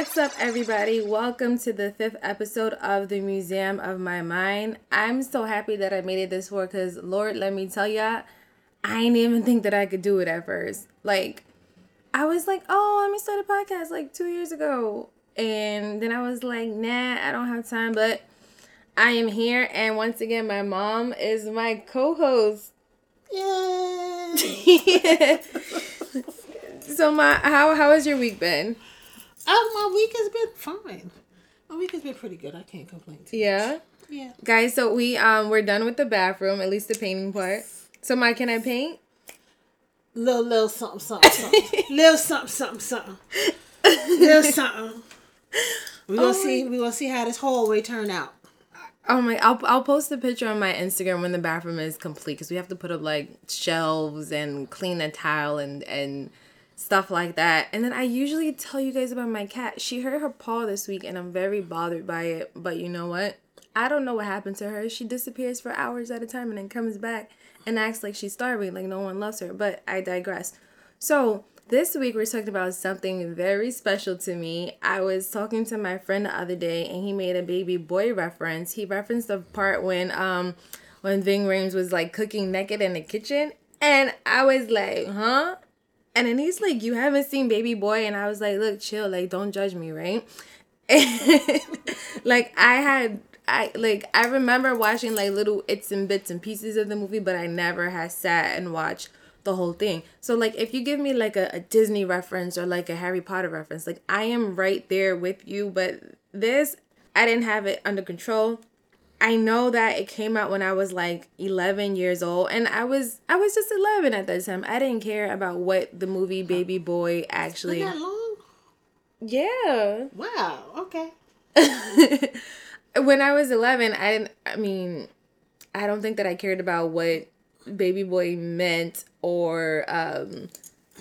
what's up, everybody? Welcome to the fifth episode of the Museum of My Mind. I'm so happy that I made it this far because, Lord, let me tell ya, I didn't even think that I could do it at first. Like, I was like, oh, let me start a podcast like two years ago. And then I was like, nah, I don't have time. But I am here. And once again, my mom is my co host. Yay! So, my how, how has your week been? Oh, my week has been fine. My week has been pretty good. I can't complain. Too Yeah. much. Yeah. Guys, so we um we're done with the bathroom, at least the painting part. So Mike, can I paint? Little, little something, something, something. little something, something, something. little something. We gonna Oh see. We gonna see how this hallway turn out. Oh my! I'll I'll post a picture on my Instagram when the bathroom is complete because we have to put up like shelves and clean the tile and and stuff like that. And then I usually tell you guys about my cat. She hurt her paw this week, and I'm very bothered by it. But you know what? I don't know what happened to her. She disappears for hours at a time and then comes back and acts like she's starving, like no one loves her. But I digress. So this week we're talking about something very special to me. I was talking to my friend the other day and he made a baby boy reference. He referenced the part when um when Ving Rhames was like cooking naked in the kitchen. And I was like, huh? And then he's like, You haven't seen Baby Boy? And I was like, Look, chill, like don't judge me, right? like I had I like I remember watching like little its and bits and pieces of the movie, but I never had sat and watched the whole thing. So like if you give me like a, a Disney reference or like a Harry Potter reference, like I am right there with you, but this I didn't have it under control. I know that it came out when I was like 11 years old and I was I was just 11 at that time. I didn't care about what the movie Baby Boy actually Been that long? Yeah. Wow. Okay. when I was 11, I didn't, I mean, I don't think that I cared about what baby boy meant or um,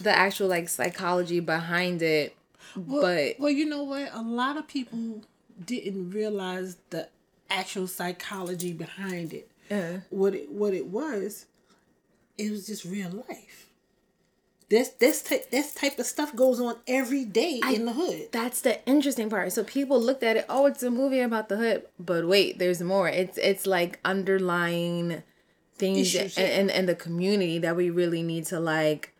the actual like psychology behind it. Well, but well, you know what? A lot of people didn't realize the actual psychology behind it. uh, What it what it was, it was just real life. This this type this type of stuff goes on every day in the hood. that's the interesting part. So people looked at it, oh, it's a movie about the hood, but wait, there's more. It's it's like underlying things Issues, yeah. in, in the community that we really need to like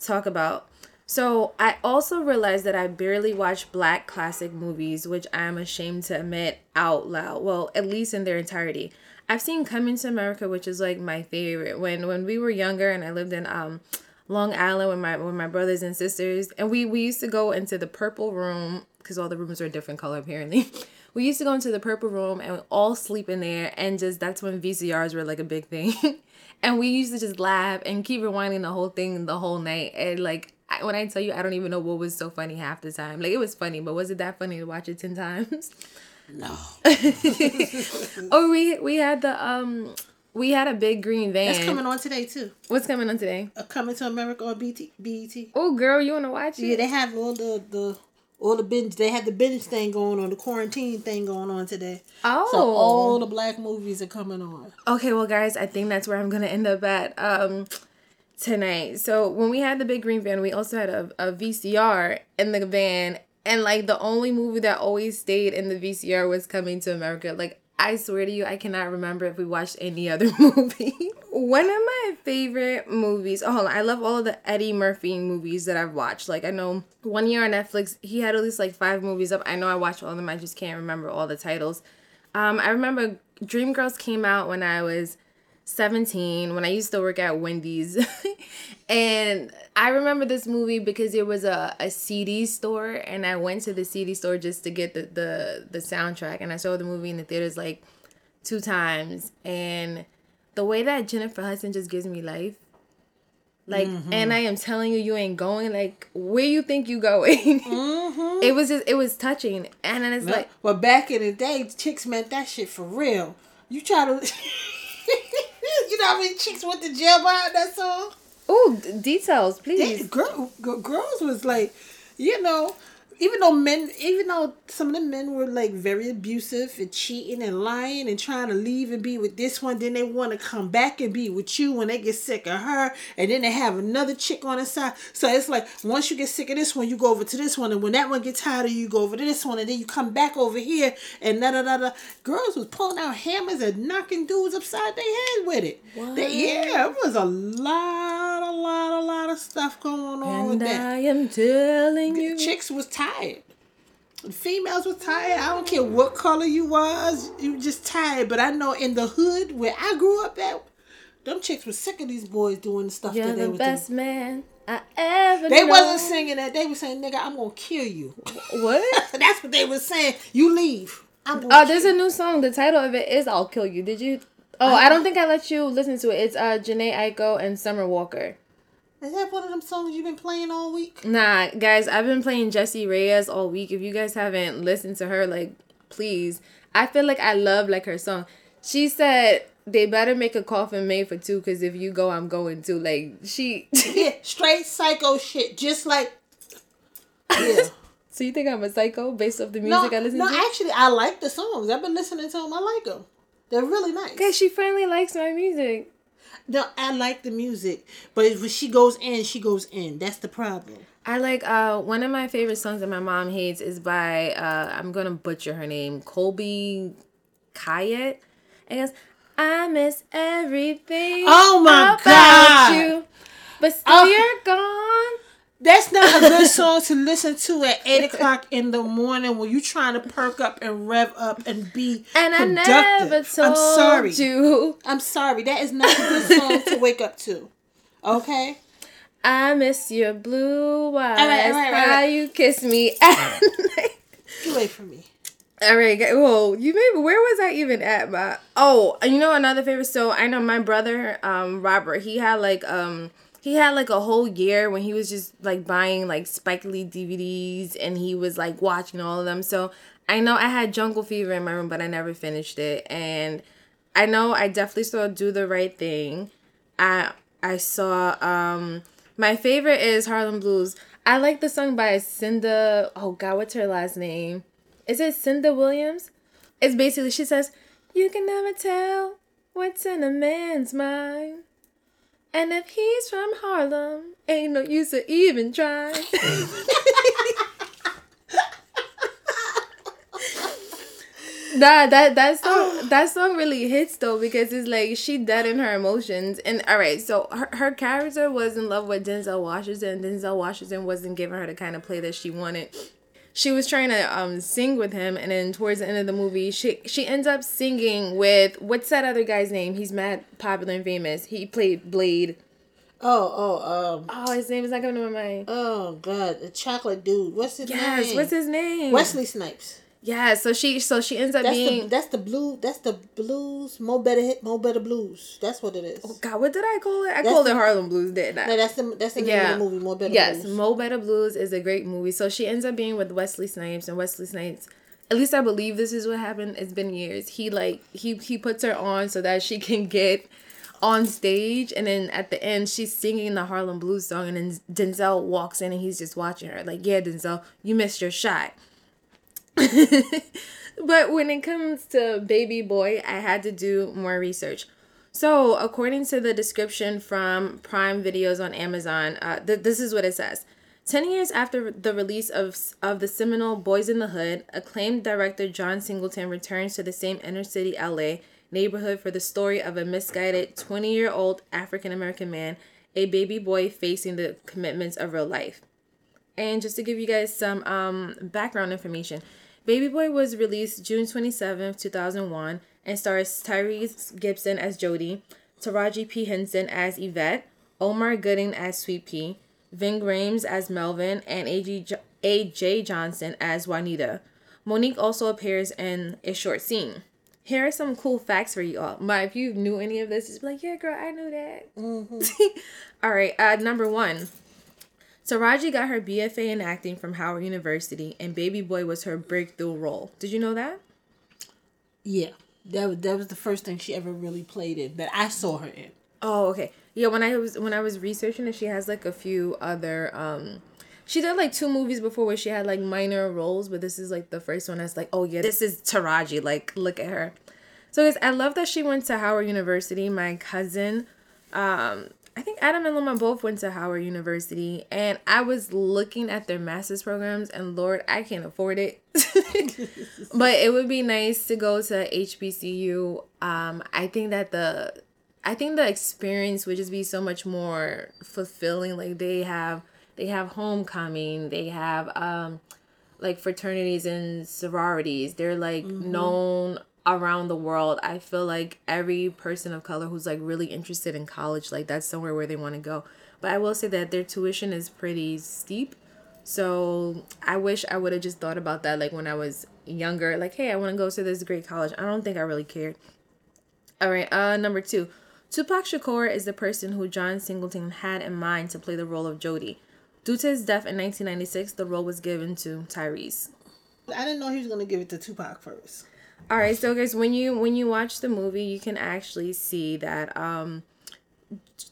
talk about. So I also realized that I barely watch black classic movies, which I'm ashamed to admit out loud. Well, at least in their entirety. I've seen Coming to America, which is like my favorite. When when we were younger and I lived in um Long Island with my with my brothers and sisters, and we we used to go into the purple room because all the rooms are a different color apparently. We used to go into the purple room and we all sleep in there, and just that's when VCRs were like a big thing. and we used to just laugh and keep rewinding the whole thing the whole night. And like I, when I tell you, I don't even know what was so funny half the time. Like it was funny, but was it that funny to watch it ten times? No. oh, we we had the um we had a big green van. That's coming on today too. What's coming on today? Uh, coming to America on BT, BET. Oh, girl, you wanna watch Yeah, it? they have all the the all the binge. They had the binge thing going on, the quarantine thing going on today. oh, So all the black movies are coming on. Okay, well, guys, I think that's where I'm gonna end up at um tonight. So when we had the big green van, we also had a, a VCR in the van, and like the only movie that always stayed in the VCR was Coming to America. Like I swear to you, I cannot remember if we watched any other movie. One of my favorite movies. Oh, hold on. I love all the Eddie Murphy movies that I've watched. Like I know one year on Netflix, he had at least like five movies up. I know I watched all of them. I just can't remember all the titles. Um, I remember Dreamgirls came out when I was 17 when I used to work at Wendy's. and I remember this movie because it was a, a CD store and I went to the CD store just to get the, the the soundtrack and I saw the movie in the theaters like two times and the way that Jennifer Hudson just gives me life like mm-hmm. and I am telling you you ain't going like where you think you going mm-hmm. it was just it was touching and then it's like Well, back in the day, chicks meant that shit for real. You try to, you know how many chicks went to jail behind that song? oh details They, please girl, g- girls was like, you know, even though men, even though some of the men were like very abusive and cheating and lying and trying to leave and be with this one, then they want to come back and be with you when they get sick of her, and then they have another chick on the side. So it's like once you get sick of this one, you go over to this one, and when that one gets tired of you, you go over to this one, and then you come back over here, and da da da da. Girls was pulling out hammers and knocking dudes upside their head with it. What? They, yeah, it was a lot, a lot, a lot of stuff going on and with that. I am telling you, chicks was tired tired. Females were tired. I don't care what color you was, you were just tired. But I know in the hood where I grew up at, them chicks were sick of these boys doing the stuff You're that they the best doing. man I ever. They wasn't singing that. They were saying, "Nigga, I'm gonna kill you." What? That's what they were saying. You leave. oh, there's a new song. The title of it is "I'll Kill You." Did you? Oh, I, I don't think I let you listen to it. It's uh Jhené Aiko and Summer Walker. Is that one of them songs you've been playing all week? Nah, guys, I've been playing Jessie Reyez all week. If you guys haven't listened to her, like, please. I feel like I love like her song. She said they better make a coffin made for two because if you go, I'm going too. Like she, yeah, straight psycho shit, just like yeah. so you think I'm a psycho based off the music no, I listen no, to? No, actually, I like the songs. I've been listening to them. I like them. They're really nice. Cause she finally likes my music. No, I like the music, but when she goes in, she goes in. That's the problem. I like uh one of my favorite songs that my mom hates is by uh I'm gonna butcher her name Colbie Caillat. And goes, I miss everything. Oh my god! You, but still oh. you're gone. That's not a good song to listen to at eight o'clock in the morning when you're trying to perk up and rev up and be and productive. I never told I'm sorry. you. I'm sorry. That is not a good song to wake up to. Okay. I miss your blue eyes. All right, all right, all right. How you kiss me. Get away from me. All right. Well, you maybe where was I even at? My oh, you know another favorite. So I know my brother, um, Robert. He had like um he had like a whole year when he was just like buying like Spike Lee DVDs and he was like watching all of them. So I know I had Jungle Fever in my room, but I never finished it. And I know I definitely saw Do the Right Thing. I I saw um my favorite is Harlem Blues. I like the song by Cynda. Oh God, what's her last name? Is it Cynda Williams? It's basically she says, "You can never tell what's in a man's mind." And if he's from Harlem, ain't no use to even try. nah, that that song that song really hits though because it's like she dead in her emotions. And all right, so her, her character was in love with Denzel Washington. Denzel Washington wasn't giving her the kind of play that she wanted she was trying to um sing with him and then towards the end of the movie she she ends up singing with what's that other guy's name? He's mad popular and famous. He played blade. Oh oh um oh his name is not coming to my mind. oh god the chocolate dude. What's his yes, name? yes what's his name? Wesley snipes yeah, so she so she ends up that's being the, that's the blue that's the blues Mo Better hit Mo Better Blues. That's what it is. Oh God, what did I call it? I that's called the, it Harlem Blues, didn't I? No, that's the that's the yeah. movie Mo Better yes, Blues. Mo Better Blues is a great movie. So she ends up being with Wesley Snipes and Wesley Snipes at least I believe this is what happened. It's been years. He like he he puts her on so that she can get on stage and then at the end she's singing the Harlem Blues song and then Denzel walks in and he's just watching her like yeah Denzel you missed your shot but when it comes to Baby Boy, I had to do more research. So, according to the description from Prime Videos on Amazon, uh, th- this is what it says. 10 years after the release of, of the seminal Boys in the Hood, acclaimed director John Singleton returns to the same inner city LA neighborhood for the story of a misguided 20 year old African American man, a baby boy facing the commitments of real life. And just to give you guys some um, background information, Baby Boy was released June 27, 2001, and stars Tyrese Gibson as Jody, Taraji P. Henson as Yvette, Omar Gooding as Sweet Pea, Ving Rhames as Melvin, and A.J. Johnson as Juanita. Mo'Nique also appears in a short scene. Here are some cool facts for you all. My, if you knew any of this, just be like, yeah, girl, I knew that. Mm-hmm. all right, uh, number one. Taraji got her BFA in acting from Howard University, and Baby Boy was her breakthrough role. Did you know that? Yeah, that was, that was the first thing she ever really played in that I saw her in. Oh, okay. Yeah, when I was when I was researching it, she has like a few other um She did like two movies before where she had like minor roles, but this is like the first one that's like, oh yeah, this is Taraji. Like, look at her. So guys, I love that she went to Howard University. My cousin, um, I think Adam and Loma both went to Howard University, and I was looking at their master's programs, and Lord, I can't afford it. but it would be nice to go to HBCU. Um, I think that the, I think the experience would just be so much more fulfilling. Like they have, they have homecoming, they have um, like fraternities and sororities. They're like mm-hmm. known around the world i feel like every person of color who's like really interested in college like that's somewhere where they want to go. But i will say that their tuition is pretty steep. So i wish i would have just thought about that like when i was younger like hey i want to go to this great college. I don't think i really cared. All right uh number two. Tupac shakur is the person who john singleton had in mind to play the role of jody. Due to his death in 1996 the role was given to tyrese. I didn't know he was going to give it to tupac first all right, so guys, when you when you watch the movie, you can actually see that um,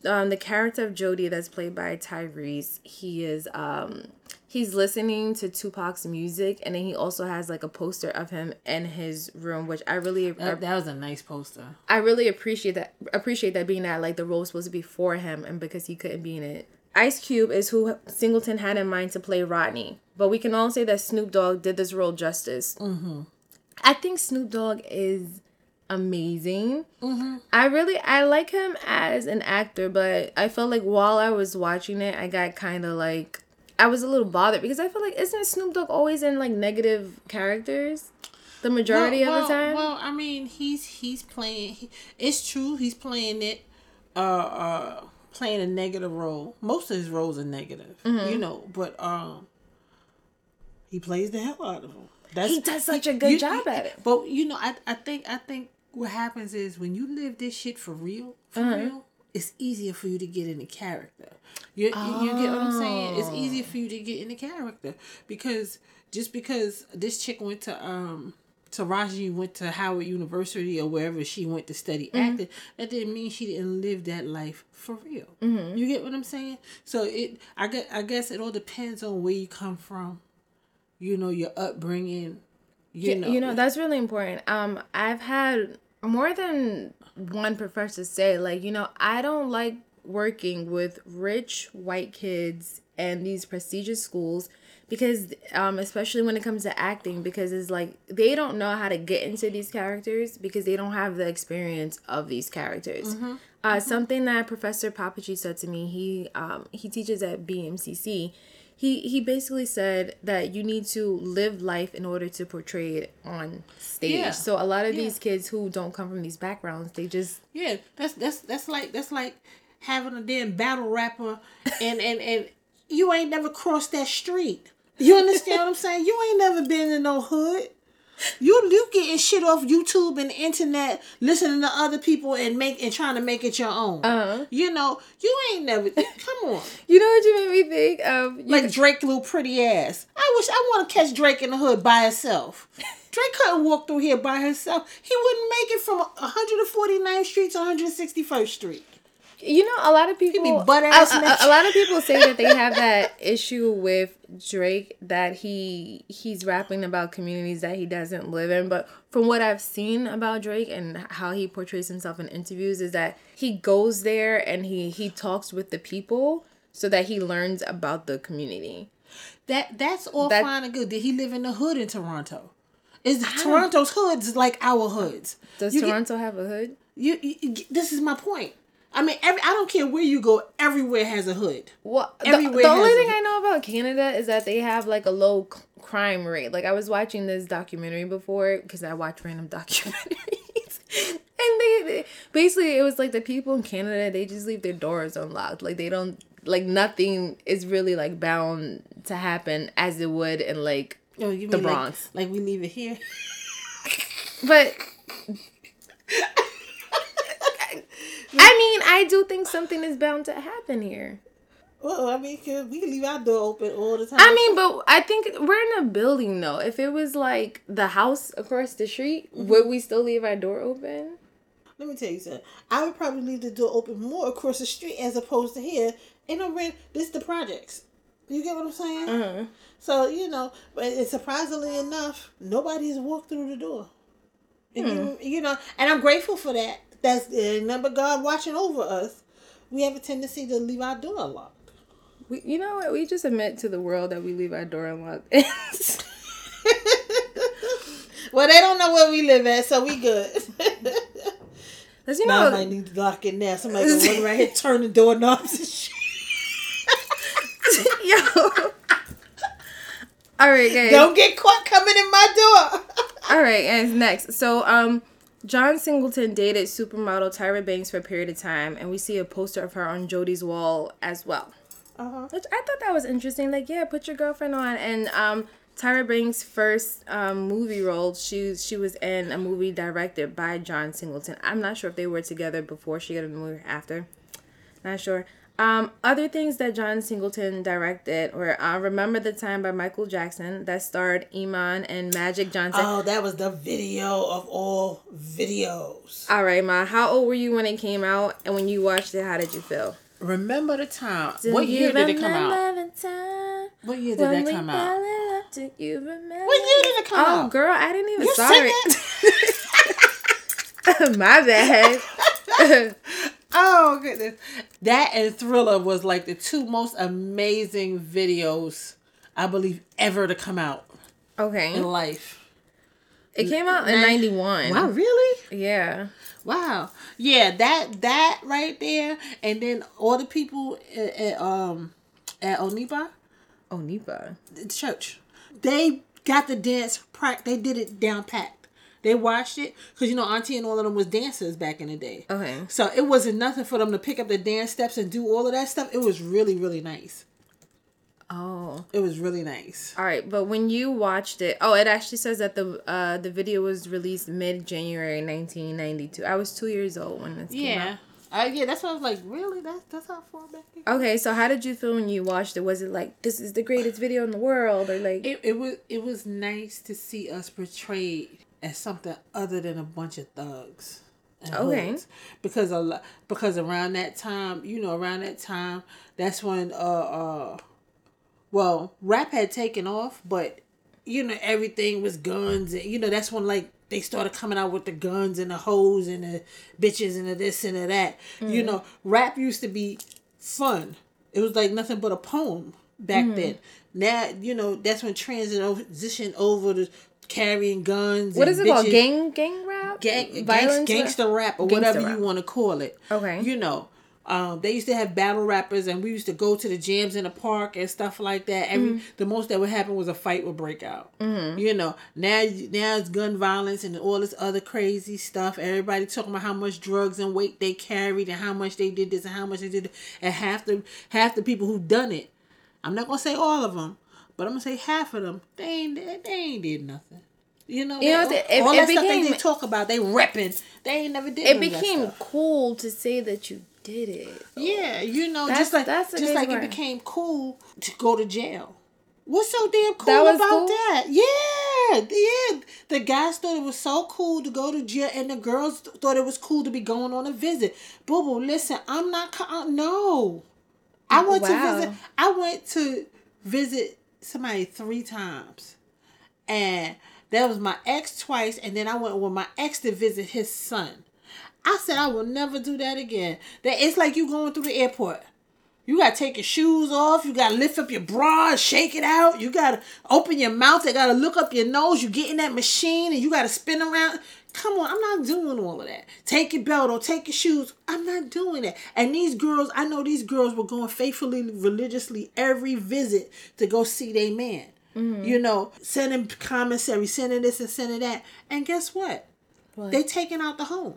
um the character of Jody that's played by Tyrese, he is um he's listening to Tupac's music and then he also has like a poster of him in his room which I really that, that was a nice poster. I really appreciate that appreciate that being that like the role was supposed to be for him and because he couldn't be in it. Ice Cube is who Singleton had in mind to play Rodney, but we can all say that Snoop Dogg did this role justice. Mm-hmm. I think Snoop Dogg is amazing. Mm-hmm. I really I like him as an actor, but I felt like while I was watching it, I got kind of like I was a little bothered because I feel like isn't Snoop Dogg always in like negative characters? The majority well, of the time. Well, I mean, he's he's playing. He, it's true, he's playing it. Uh, uh, playing a negative role. Most of his roles are negative, mm-hmm. you know. But um, he plays the hell out of them. That's, he does such a good you, job at it. But you know, I I think I think what happens is when you live this shit for real, for uh-huh. real, it's easier for you to get into character. You, oh. you get what I'm saying? It's easier for you to get into character because just because this chick went to um Taraji went to Howard University or wherever she went to study mm-hmm. acting, that didn't mean she didn't live that life for real. Mm-hmm. You get what I'm saying? So it, I get, I guess it all depends on where you come from you know your upbringing you know you know that's really important um i've had more than one professor say like you know i don't like working with rich white kids and these prestigious schools because um especially when it comes to acting because it's like they don't know how to get into these characters because they don't have the experience of these characters mm-hmm. Uh, mm-hmm. something that professor papachi said to me he um he teaches at bmcc he he basically said that you need to live life in order to portray it on stage. Yeah. So a lot of yeah. these kids who don't come from these backgrounds, they just yeah, that's that's that's like that's like having a damn battle rapper and and and you ain't never crossed that street. You understand what I'm saying? You ain't never been in no hood. You you getting shit off YouTube and internet, listening to other people and make and trying to make it your own. Uh-huh. You know, you ain't never. Come on. You know what you made me think of? like Drake, little pretty ass. I wish I want to catch Drake in the hood by himself. Drake couldn't walk through here by himself. He wouldn't make it from 149th Street to 161st Street. You know, a lot of people. A, a, a, lot of people say that they have that issue with Drake that he he's rapping about communities that he doesn't live in. But from what I've seen about Drake and how he portrays himself in interviews, is that he goes there and he he talks with the people so that he learns about the community. That that's all that, fine and good. Did he live in the hood in Toronto? Is Toronto's hoods like our hoods? Does you Toronto get, have a hood? You, you, this is my point. I mean, every I don't care where you go, everywhere has a hood. Well, everywhere. The, the only thing I know about Canada is that they have like a low crime rate. Like I was watching this documentary before because I watch random documentaries, and they, they basically it was like the people in Canada they just leave their doors unlocked. Like they don't like nothing is really like bound to happen as it would in like oh, the Bronx. Like, like we leave it here. but I mm-hmm. mean, I do think something is bound to happen here. Well, I mean, we can leave our door open all the time. I mean, but I think we're in a building though. If it was like the house across the street, mm-hmm. would we still leave our door open? Let me tell you something. I would probably leave the door open more across the street as opposed to here. And I'm rent. This the projects. You get what I'm saying? Uh-huh. So you know, but it's surprisingly enough, nobody's walked through the door. And hmm. you, you know, and I'm grateful for that. That's remember God watching over us. We have a tendency to leave our door unlocked. We, you know what? We just admit to the world that we leave our door unlocked. Well, they don't know where we live at, so we good. Cause you now I might need to lock it now. Somebody gonna run around here turning doorknobs and shit. yo. All right, guys. Don't get caught coming in my door. All right, guys. Next, so um, John Singleton dated supermodel Tyra Banks for a period of time, and we see a poster of her on Jody's wall as well. Uh-huh. Which I thought that was interesting. Like, yeah, put your girlfriend on. And um, Tyra Banks' first um, movie role, she she was in a movie directed by John Singleton. I'm not sure if they were together before she got in the movie or after. Not sure. Um, other things that John Singleton directed were uh, Remember the Time by Michael Jackson that starred Iman and Magic Johnson. Oh, that was the video of all videos. All right, Ma, how old were you when it came out? And when you watched it, how did you feel? Remember the time. Do what year did it come out? remember the time What year did when that we come fell out? in love? Do you remember? What year did it come Oh, out? Oh, girl, I didn't even You sorry. sing My bad. Oh goodness. That and Thriller was like the two most amazing videos I believe ever to come out okay. in life. It came out in 91. Wow, really? Yeah. Wow. Yeah, that that right there, and then all the people at, at um at Onipa. Onipa. The church, they got the dance. prac. They did it down packed. They watched it because you know Auntie and all of them was dancers back in the day. Okay. So it wasn't nothing for them to pick up the dance steps and do all of that stuff. It was really really nice. Oh. It was really nice. All right, but when you watched it, oh, it actually says that the uh the video was released mid January 1992. I was two years old when this came out. Yeah. Uh, yeah, that's what I was like. Really? That's that's how far back. It, Okay, so how did you feel when you watched it? Was it like this is the greatest video in the world, or like it, it was it was nice to see us portrayed as something other than a bunch of thugs. and Okay. hoods. Because a lot, because around that time, you know, around that time, that's when uh uh, well, rap had taken off, but you know everything was guns, and you know that's when like they started coming out with the guns and the hoes and the bitches and the this and the that. You know, rap used to be fun. It was like nothing but a poem back then. Now, you know, that's when transition over to carrying guns. what is it called? Gang gang rap? gang, Violence gangsta, rap? rap or Gangsta whatever rap. you want to call it. Okay. You know, um, they used to have battle rappers, and we used to go to the jams in the park and stuff like that. Every Mm-hmm. the most that would happen was a fight would break out. You know, now now it's gun violence and all this other crazy stuff. Everybody talking about how much drugs and weight they carried and how much they did this and how much they did, it. and half the half the people who done it. I'm not gonna say all of them, but I'm gonna say half of them. They ain't they ain't did nothing. You know, You know, they- it- all it that stuff became- they, they talk about, they repping. They ain't never did. It became stuff. cool to say that you did it. Yeah, you know, That's- just like that's just like crazy it became cool to go to jail. What's so damn cool That about cool? that? Yeah, yeah. The guys thought it was so cool to go to jail, and the girls thought it was cool to be going on a visit. Boo boo, listen, I'm not. uh, No, I went Wow. to visit. I went to visit somebody three times, and that was my ex twice, and then I went with my ex to visit his son. I said I will never do that again. That it's like you going through the airport. You gotta take your shoes off. You gotta lift up your bra, and shake it out. You gotta open your mouth. They gotta look up your nose. You get in that machine and you gotta spin around. Come on, I'm not doing all of that. Take your belt or take your shoes. I'm not doing that. And these girls, I know these girls were going faithfully, religiously every visit to go see their man. Mm-hmm. You know, sending commissary, sending this and sending that. And guess what? They taking out the home.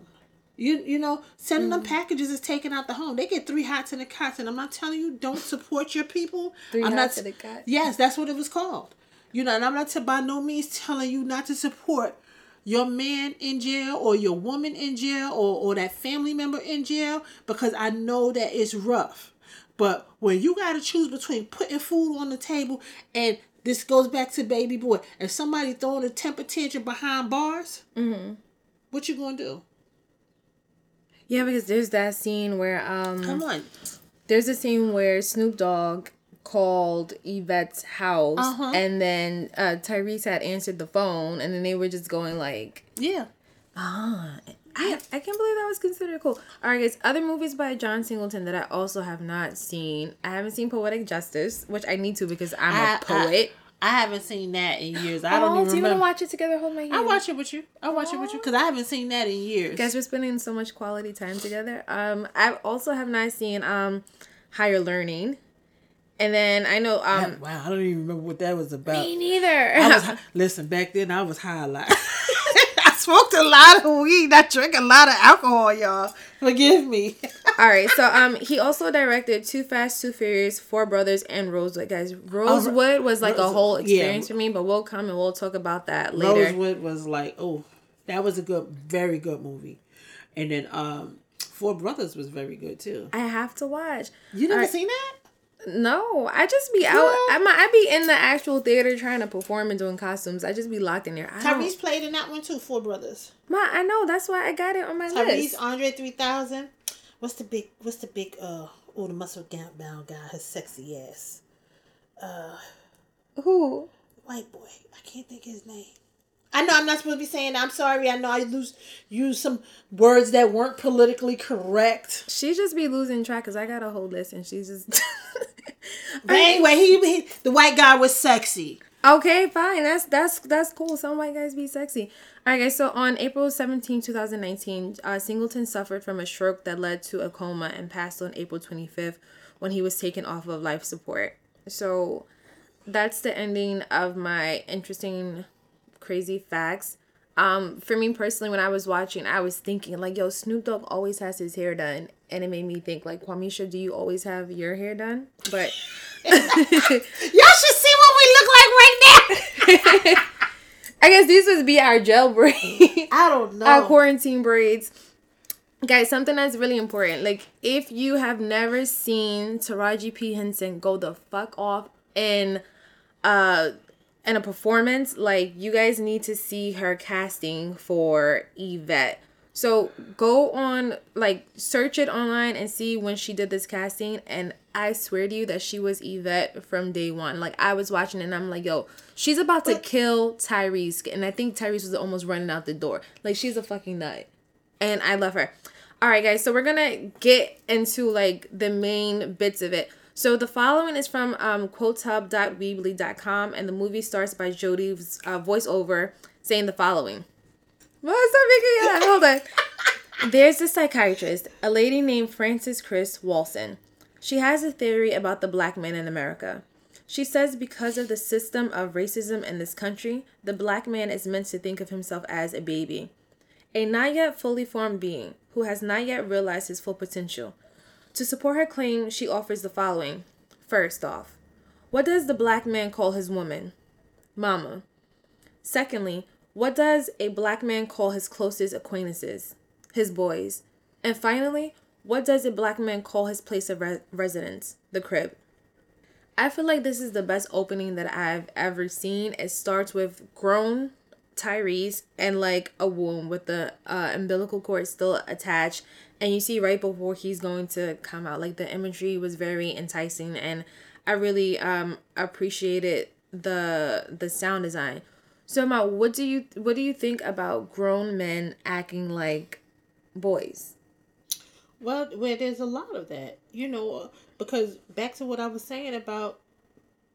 You you know, sending them mm. packages is taking out the home. They get three hots and a cots, and I'm not telling you don't support your people. Three I'm hots not, and a cot? Yes, that's what it was called. You know, and I'm not to, by no means telling you not to support your man in jail or your woman in jail or, or that family member in jail because I know that it's rough. But when you got to choose between putting food on the table and this goes back to baby boy, if somebody throwing a temper tantrum behind bars, mm-hmm. what you gonna do? Yeah, because there's that scene where um Come on. there's a scene where Snoop Dogg called Yvette's house, Uh-huh. and then uh, Tyrese had answered the phone, and then they were just going like, Yeah. ah. I, I can't believe that was considered cool. All right, guys. Other movies by John Singleton that I also have not seen. I haven't seen Poetic Justice, which I need to because I'm a I- I- poet. I haven't seen that in years. I don't oh, even do you want to watch it together? Hold my hand. I watch it with you. I watch it with you because I haven't seen that in years. Guys, we're spending so much quality time together. Um, I also have not seen um, Higher Learning, and then I know um, wow, I don't even remember what that was about. me neither. I was listen back then. I was high a lot. Smoked a lot of weed. I drink a lot of alcohol, y'all. Forgive me. All right, so um, he also directed Too Fast, Too Furious, Four Brothers, and Rosewood. Guys, Rosewood was like a Rose- whole yeah. experience for me, but we'll come and we'll talk about that later. Rosewood was like, oh, that was a good, very good movie. And then um, Four Brothers was very good too. I have to watch. You never right. seen that? No, I just be out. Girl. I'm I be in the actual theater trying to perform and doing costumes. I just be locked in there. I don't, Tyrese played in that one too. Four Brothers. Ma, I know that's why I got it on my Tyrese, list. Andre three thousand. What's the big? What's the big? Uh, oh, the muscle bound guy. His sexy ass. Uh, who? white boy. I can't think his name. I know I'm not supposed to be saying that. I'm sorry. I know I lose use some words that weren't politically correct. She just be losing track because I got a whole list and she's just. But anyway, he, he the white guy was sexy. Okay, fine. That's that's that's cool. Some white guys be sexy. All right, guys. So on April 17, 2019, uh, Singleton suffered from a stroke that led to a coma and passed on April 25th when he was taken off of life support. So that's the ending of my interesting, crazy facts. Um, for me personally, when I was watching, I was thinking like, "Yo, Snoop Dogg always has his hair done," and it made me think like, "Quameisha, do you always have your hair done?" But Y'all should see what we look like right now. I guess these would be our gel braids. I don't know. our quarantine braids. Guys, something that's really important. Like, if you have never seen Taraji P. Henson go the fuck off in uh in a performance, like you guys need to see her casting for Yvette. So go on like search it online and see when she did this casting and I swear to you that she was Yvette from day one. Like I was watching and I'm like, yo, she's about to kill Tyrese. And I think Tyrese was almost running out the door. Like she's a fucking nut. And I love her. All right, guys. So we're gonna get into like the main bits of it. So the following is from um, quotehub.weebly.com, and the movie starts by Jodie's uh, voiceover saying the following. What's up, making that? Hold on. There's a psychiatrist, a lady named Frances Cress Welsing. She has a theory about the black man in America. She says because of the system of racism in this country, the black man is meant to think of himself as a baby, a not yet fully formed being who has not yet realized his full potential. To support her claim, she offers the following. First off, what does the black man call his woman? Mama. Secondly, what does a black man call his closest acquaintances? His boys. And finally, what does a black man call his place of re- residence? The crib. I feel like this is the best opening that I've ever seen. It starts with grown Tyrese and like a womb with the uh, umbilical cord still attached. And you see right before he's going to come out, like the imagery was very enticing, and I really um appreciated the the sound design. So, Ma, what do you what do you think about grown men acting like boys? Well, well, there's a lot of that, you know, because back to what I was saying about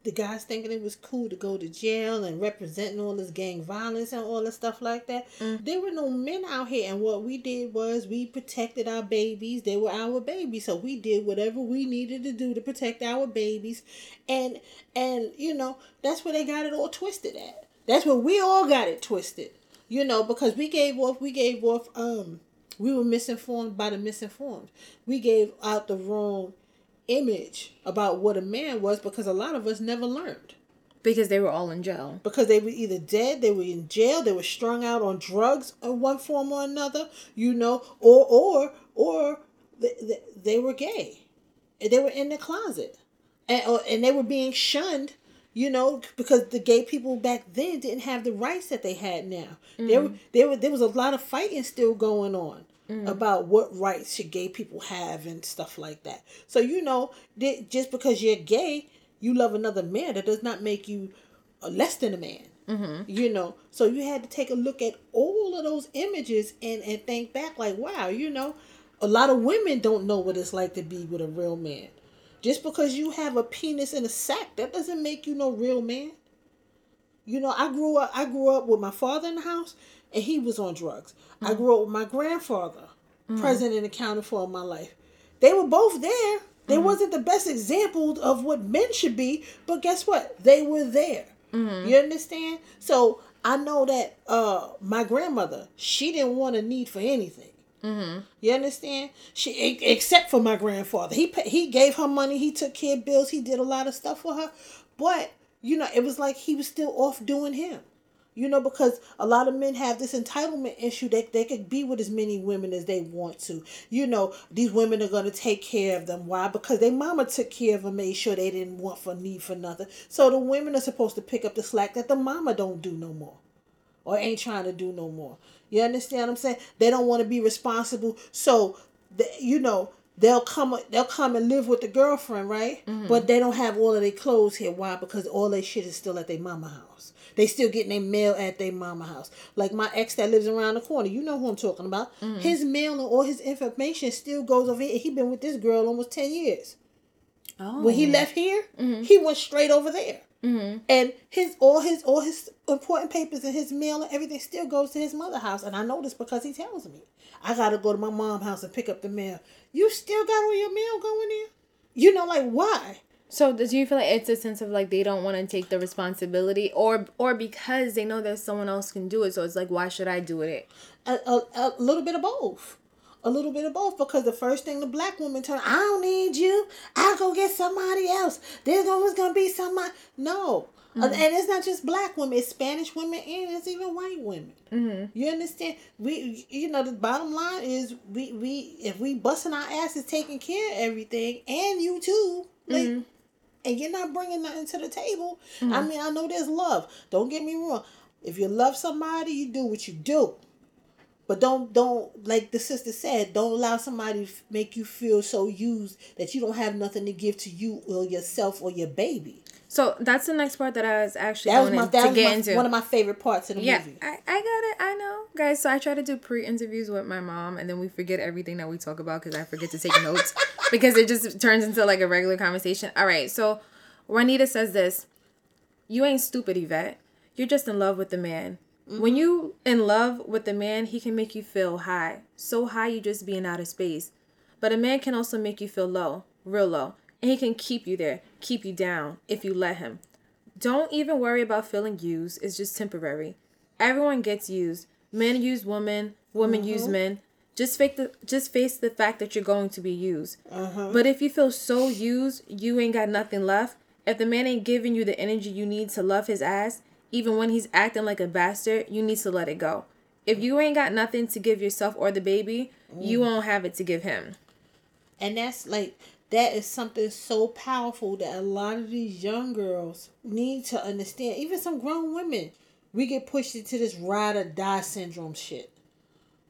the guys thinking it was cool to go to jail and representing all this gang violence and all this stuff like that. There were no men out here, and what we did was we protected our babies. They were our babies, so we did whatever we needed to do to protect our babies, and and you know that's where they got it all twisted at. That's where we all got it twisted, you know, because we gave off we gave off um we were misinformed by the misinformed. We gave out the wrong image about what a man was because a lot of us never learned. Because they were all in jail. Because they were either dead, they were in jail, they were strung out on drugs in one form or another, you know, or or or they, they, they were gay. And they were in the closet. And or, and they were being shunned, you know, because the gay people back then didn't have the rights that they had now. There mm-hmm. were there were there was a lot of fighting still going on about what rights should gay people have and stuff like that. So you know, just because you're gay you love another man, that does not make you uh, less than a man. Mm-hmm. You know, so you had to take a look at all of those images and and think back, like, wow, you know, a lot of women don't know what it's like to be with a real man. Just because you have a penis in a sack, that doesn't make you no real man. You know, I grew up. I grew up with my father in the house, and he was on drugs. I grew up with my grandfather, mm-hmm. present and accounted for in my life. They were both there. They mm-hmm. wasn't the best example of what men should be, but guess what? They were there. Mm-hmm. You understand? So I know that uh, my grandmother, she didn't want a need for anything. Mm-hmm. You understand? She except for my grandfather, he he gave her money, he took care of bills, he did a lot of stuff for her, but you know it was like he was still off doing him. You know, because a lot of men have this entitlement issue that they could be with as many women as they want to. You know, these women are going to take care of them. Why? Because their mama took care of them, made sure they didn't want for need for nothing. So the women are supposed to pick up the slack that the mama don't do no more or ain't trying to do no more. You understand what I'm saying? They don't want to be responsible. So, the, you know, they'll come they'll come and live with the girlfriend, right? Mm-hmm. But they don't have all of their clothes here. Why? Because all their shit is still at their mama house. They still getting their mail at their mama house. Like my ex that lives around the corner, you know who I'm talking about. Mm-hmm. His mail and all his information still goes over here. He been with this girl almost ten years. Oh. When he left here, mm-hmm. he went straight over there. Mm-hmm. And his all his all his important papers and his mail and everything still goes to his mother house. And I know this because he tells me. I gotta go to my mom's house and pick up the mail. You still got all your mail going there? You know, like why? So do you feel like it's a sense of like they don't want to take the responsibility, or or because they know that someone else can do it? So it's like, why should I do it? A, a, a little bit of both. A little bit of both because the first thing the black woman turn, I don't need you. I'll go get somebody else. There's always gonna be somebody. No, Mm-hmm. and it's not just black women; it's Spanish women and it's even white women. Mm-hmm. You understand? We, you know, the bottom line is we, we, if we busting our asses taking care of everything, and you too, like, mm-hmm. and you're not bringing nothing to the table. I mm-hmm. mean, I know there's love. Don't get me wrong. If you love somebody, you do what you do. But don't don't like the sister said. Don't allow somebody to make you feel so used that you don't have nothing to give to you or yourself or your baby. So that's the next part that I was actually that was my, that to was get my, into. One of my favorite parts of the yeah, movie. I, I got it. I know, guys. So I try to do pre-interviews with my mom, and then we forget everything that we talk about because I forget to take notes because it just turns into like a regular conversation. All right. So Juanita says this: "You ain't stupid, Yvette. You're just in love with the man. Mm-hmm. When you in love with the man, he can make you feel high, so high you just being out of space. But a man can also make you feel low, real low." And he can keep you there, keep you down if you let him. Don't even worry about feeling used, it's just temporary. Everyone gets used. Men use women, women mm-hmm. use men. Just fake the just face the fact that you're going to be used. Uh-huh. But if you feel so used, you ain't got nothing left. If the man ain't giving you the energy you need to love his ass, even when he's acting like a bastard, you need to let it go. If you ain't got nothing to give yourself or the baby, mm. you won't have it to give him. And that's like that is something so powerful that a lot of these young girls need to understand. Even some grown women, we get pushed into this ride or die syndrome shit.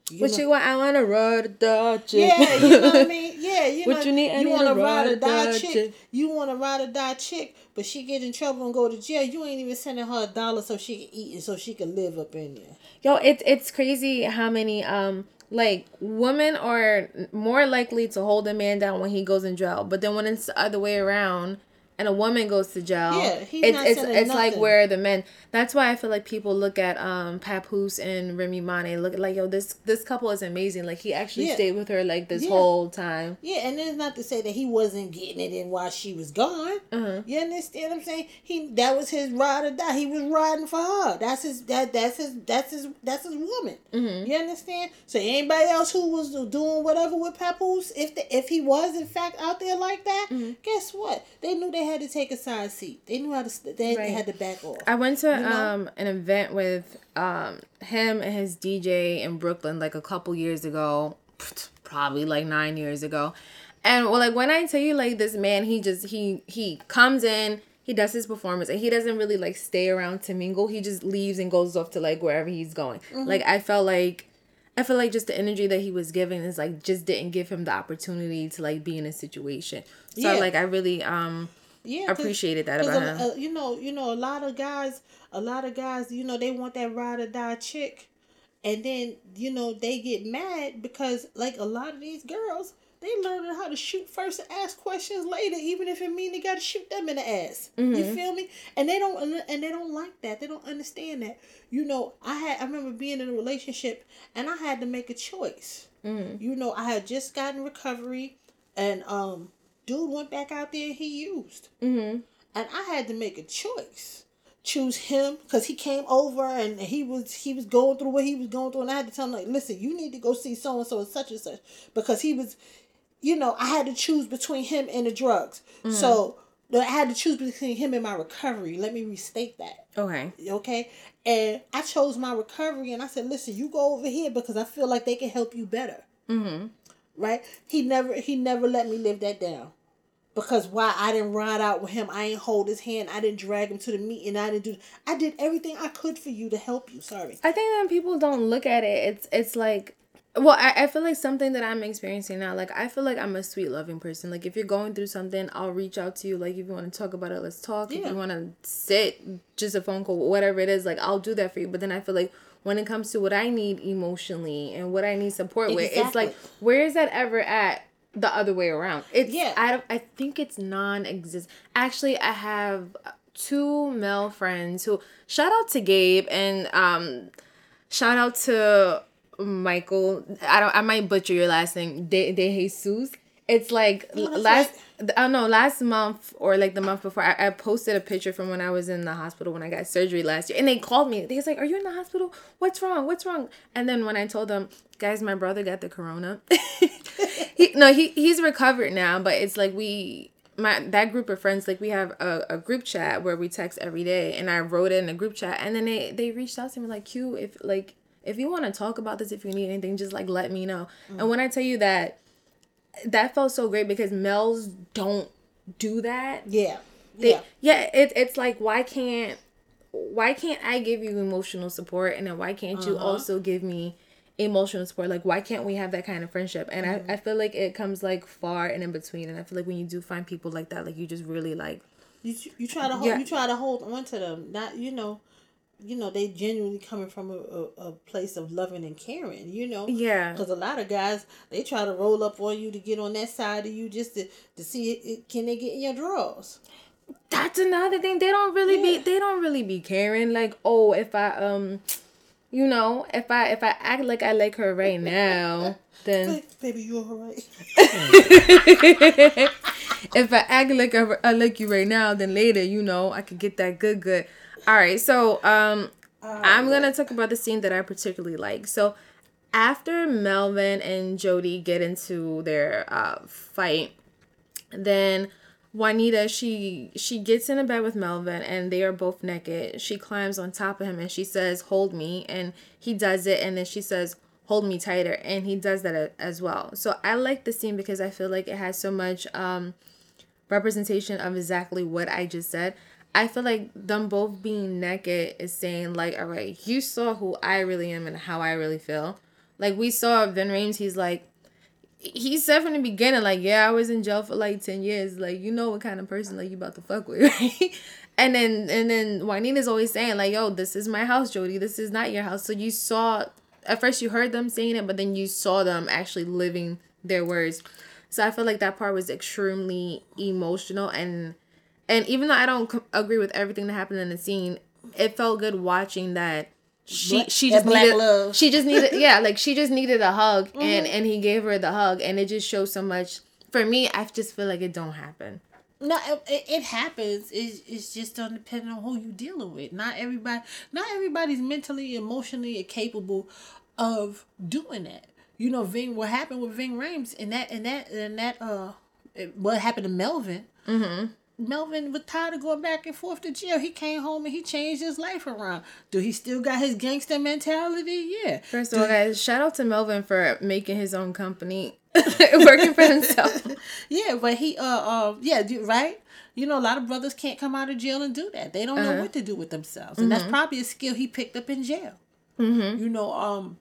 You what know? you want? I want to ride or die chick. Yeah, you know what I mean. Yeah, you what know, you need? You want to ride or die chick. chick. You want to ride or die chick, but she get in trouble and go to jail. You ain't even sending her a dollar so she can eat and so she can live up in there. Yo, it's it's crazy how many um like women are more likely to hold a man down when he goes in jail. But then when it's the other way around and a woman goes to jail, yeah, he's it's not it's, it's like where the men. That's why I feel like people look at um Papoose and Remy Ma. Look at like yo, this this couple is amazing. Like he actually yeah. stayed with her like this yeah. whole time. Yeah, and it's not to say that he wasn't getting it in while she was gone. Uh-huh. You understand what I'm saying? He that was his ride or die. He was riding for her. That's his that that's his that's his that's his woman. Mm-hmm. You understand? So anybody else who was doing whatever with Papoose, if the, if he was in fact out there like that, mm-hmm. guess what? They knew they had to take a side seat. They knew how to. They, right. had to back off. I went to you know? um an event with um him and his DJ in Brooklyn like a couple years ago, probably like nine years ago, and well, like when I tell you like this man, he just he he comes in. He does his performance and he doesn't really like stay around to mingle. He just leaves and goes off to like wherever he's going. Mm-hmm. Like I felt like I feel like just the energy that he was giving is like just didn't give him the opportunity to like be in a situation. So yeah. like I really um Yeah, appreciated that about a- him. a- you know, you know, a lot of guys, a lot of guys, you know, they want that ride or die chick, and then you know they get mad because like a lot of these girls, they learning how to shoot first and ask questions later, even if it mean they got to shoot them in the ass. You Mm-hmm. feel me? And they don't, and they don't like that. They don't understand that. You know, I had, I remember being in a relationship, and I had to make a choice. Mm-hmm. You know, I had just gotten recovery, and um, dude went back out there and he used Mm-hmm. and I had to make a choice. Choose him because he came over and he was he was going through what he was going through, and I had to tell him like, listen, you need to go see so and so and such and such because he was, you know, I had to choose between him and the drugs. So I had to choose between him and my recovery. Let me restate that Okay. okay and i chose my recovery and i said listen you go over here because i feel like they can help you better Mm-hmm. right he never he never let me live that down because why i didn't ride out with him i didn't hold his hand i didn't drag him to the meeting i didn't do i did everything i could for you to help you sorry I think that people don't look at it. It's it's like well, I, I feel like something that I'm experiencing now, like I feel like I'm a sweet loving person. Like if you're going through something, I'll reach out to you. Like if you want to talk about it, let's talk. Yeah. If you want to sit, just a phone call, whatever it is, like I'll do that for you. But then I feel like when it comes to what I need emotionally and what I need support with, it's like where is that ever at the other way around? It's Yeah. I don't I think it's non-exist. Actually, I have two male friends who shout out to Gabe and um shout out to Michael. I don't I might butcher your last name. De, De Jesus. It's like No, last I don't know, last month or like the month before I, I posted a picture from when I was in the hospital when I got surgery last year. And they called me. They was like, Are you in the hospital? What's wrong? What's wrong? And then when I told them, guys, my brother got the corona. he, no, he he's recovered now, but it's like we my that group of friends like we have a, a group chat where we text every day and I wrote it in a group chat and then they they reached out to me like Q if like if you want to talk about this if you need anything just like let me know. And mm. when I tell you that that felt so great because males don't do that. yeah They, yeah yeah, it, it's like why can't why can't I give you emotional support and then why can't you Uh-huh. also give me emotional support? Like why can't we have that kind of friendship? And Mm-hmm. I, I feel like it comes like far and in between. And I feel like when you do find people like that, like you just really like you, you try to hold Yeah. you try to hold on to them not you know you know they genuinely coming from a, a, a place of loving and caring you know Yeah. because a lot of guys they try to roll up on you to get on that side of you just to, to see it, it- can they get in your drawers that's another thing. They don't really Yeah. be they don't really be caring. Like, oh, if I um you know, if I if I act like I like her right now, then Hey, baby you all right if I act like I, I like you right now, then later, you know, I could get that good, good. All right, so um, I'm gonna talk about the scene that I particularly like. So after Melvin and Jody get into their uh, fight, then Juanita she she gets in a bed with Melvin and they are both naked. She climbs on top of him and she says, "Hold me," and he does it, and then she says, "Hold me tighter," and he does that as well. So I like the scene because I feel like it has so much um representation of exactly what I just said. I feel like them both being naked is saying like, all right, you saw who I really am and how I really feel. Like we saw Ving Rhames, he's like, he said from the beginning, like, yeah, I was in jail for like ten years. Like, you know what kind of person like you about to fuck with, right? and then and then Juanita's always saying like, yo, this is my house, Jody. This is not your house. So you saw at first you heard them saying it, but then you saw them actually living their words. So I feel like that part was extremely emotional and and even though I don't co- agree with everything that happened in the scene, it felt good watching that she Black- she just needed love. she just needed yeah like she just needed a hug Mm-hmm. and and he gave her the hug and it just shows so much. For me, I just feel like it don't happen. No, it, it happens. It's, it's just on depending on who you dealing with. Not everybody. Not everybody's mentally, emotionally capable of doing that. You know, Ving. What happened with Ving Rhames and that and that and that. Uh, what happened to Melvin? Mm-hmm. Melvin was tired of going back and forth to jail. He came home and he changed his life around. Do he still got his gangster mentality? Yeah. First of all, guys, shout out to Melvin for making his own company, working for himself. Yeah, but he uh uh yeah, right? You know, a lot of brothers can't come out of jail and do that. They don't know what to do with themselves, and that's probably a skill he picked up in jail. Mm-hmm. You know, um,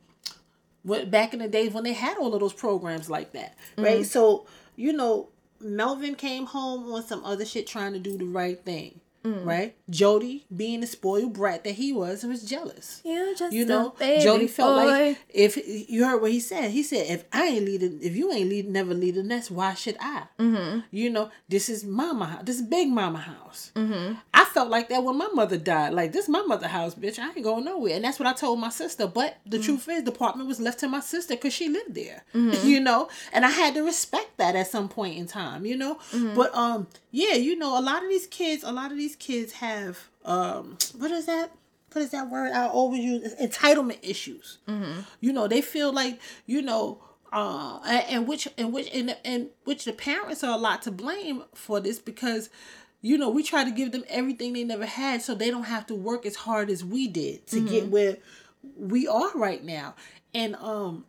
what back in the days when they had all of those programs like that, right? So you know, Melvin came home on some other shit trying to do the right thing. Right, Jody, being the spoiled brat that he was, was jealous. Yeah, just You know, Jody felt boy. like if you heard what he said, he said, "If I ain't leading, if you ain't leading, never leading, that's why should I?" Mm-hmm. You know, this is mama house. This is big mama house. Mm-hmm. I felt like that when my mother died. Like this, my mother house, bitch. I ain't going nowhere, and that's what I told my sister. But the truth is, the apartment was left to my sister because she lived there. You know, and I had to respect that at some point in time. You know, but um, yeah, you know, a lot of these kids, a lot of these kids have um, what is that? what is that word I always use? Entitlement issues. You know, they feel like you know, uh, and, which and which and, and which the parents are a lot to blame for this because. You know, we try to give them everything they never had so they don't have to work as hard as we did to get where we are right now. And um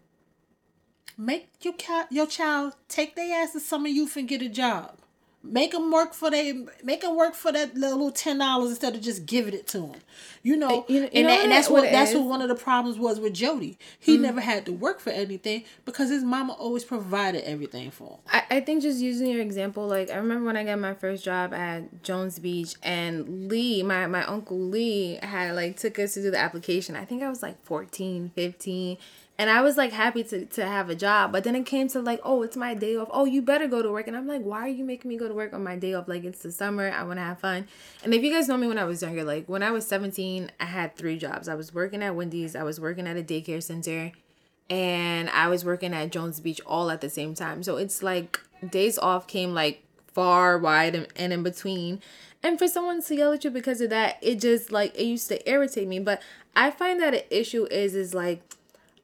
make your ca- your child take their ass to summer youth and get a job. Make them work for they make them work for that little ten dollars instead of just giving it to them. You know, You and, know that, and that's what, what that's is? what one of the problems was with Jody. He mm-hmm. never had to work for anything because his mama always provided everything for him. I, I think just using your example, like I remember when I got my first job at Jones Beach and Lee, my, my uncle Lee had like took us to do the application. I think I was like 14, 15. And I was like happy to, to have a job. But then it came to like, oh, it's my day off. Oh, you better go to work. And I'm like, why are you making me go to work on my day off? Like it's the summer. I want to have fun. And if you guys know me when I was younger, like when I was 17, I had three jobs. I was working at Wendy's. I was working at a daycare center and I was working at Jones Beach all at the same time. So it's like days off came like far wide and, and in between. And for someone to yell at you because of that, it just like it used to irritate me. But I find that an issue is is like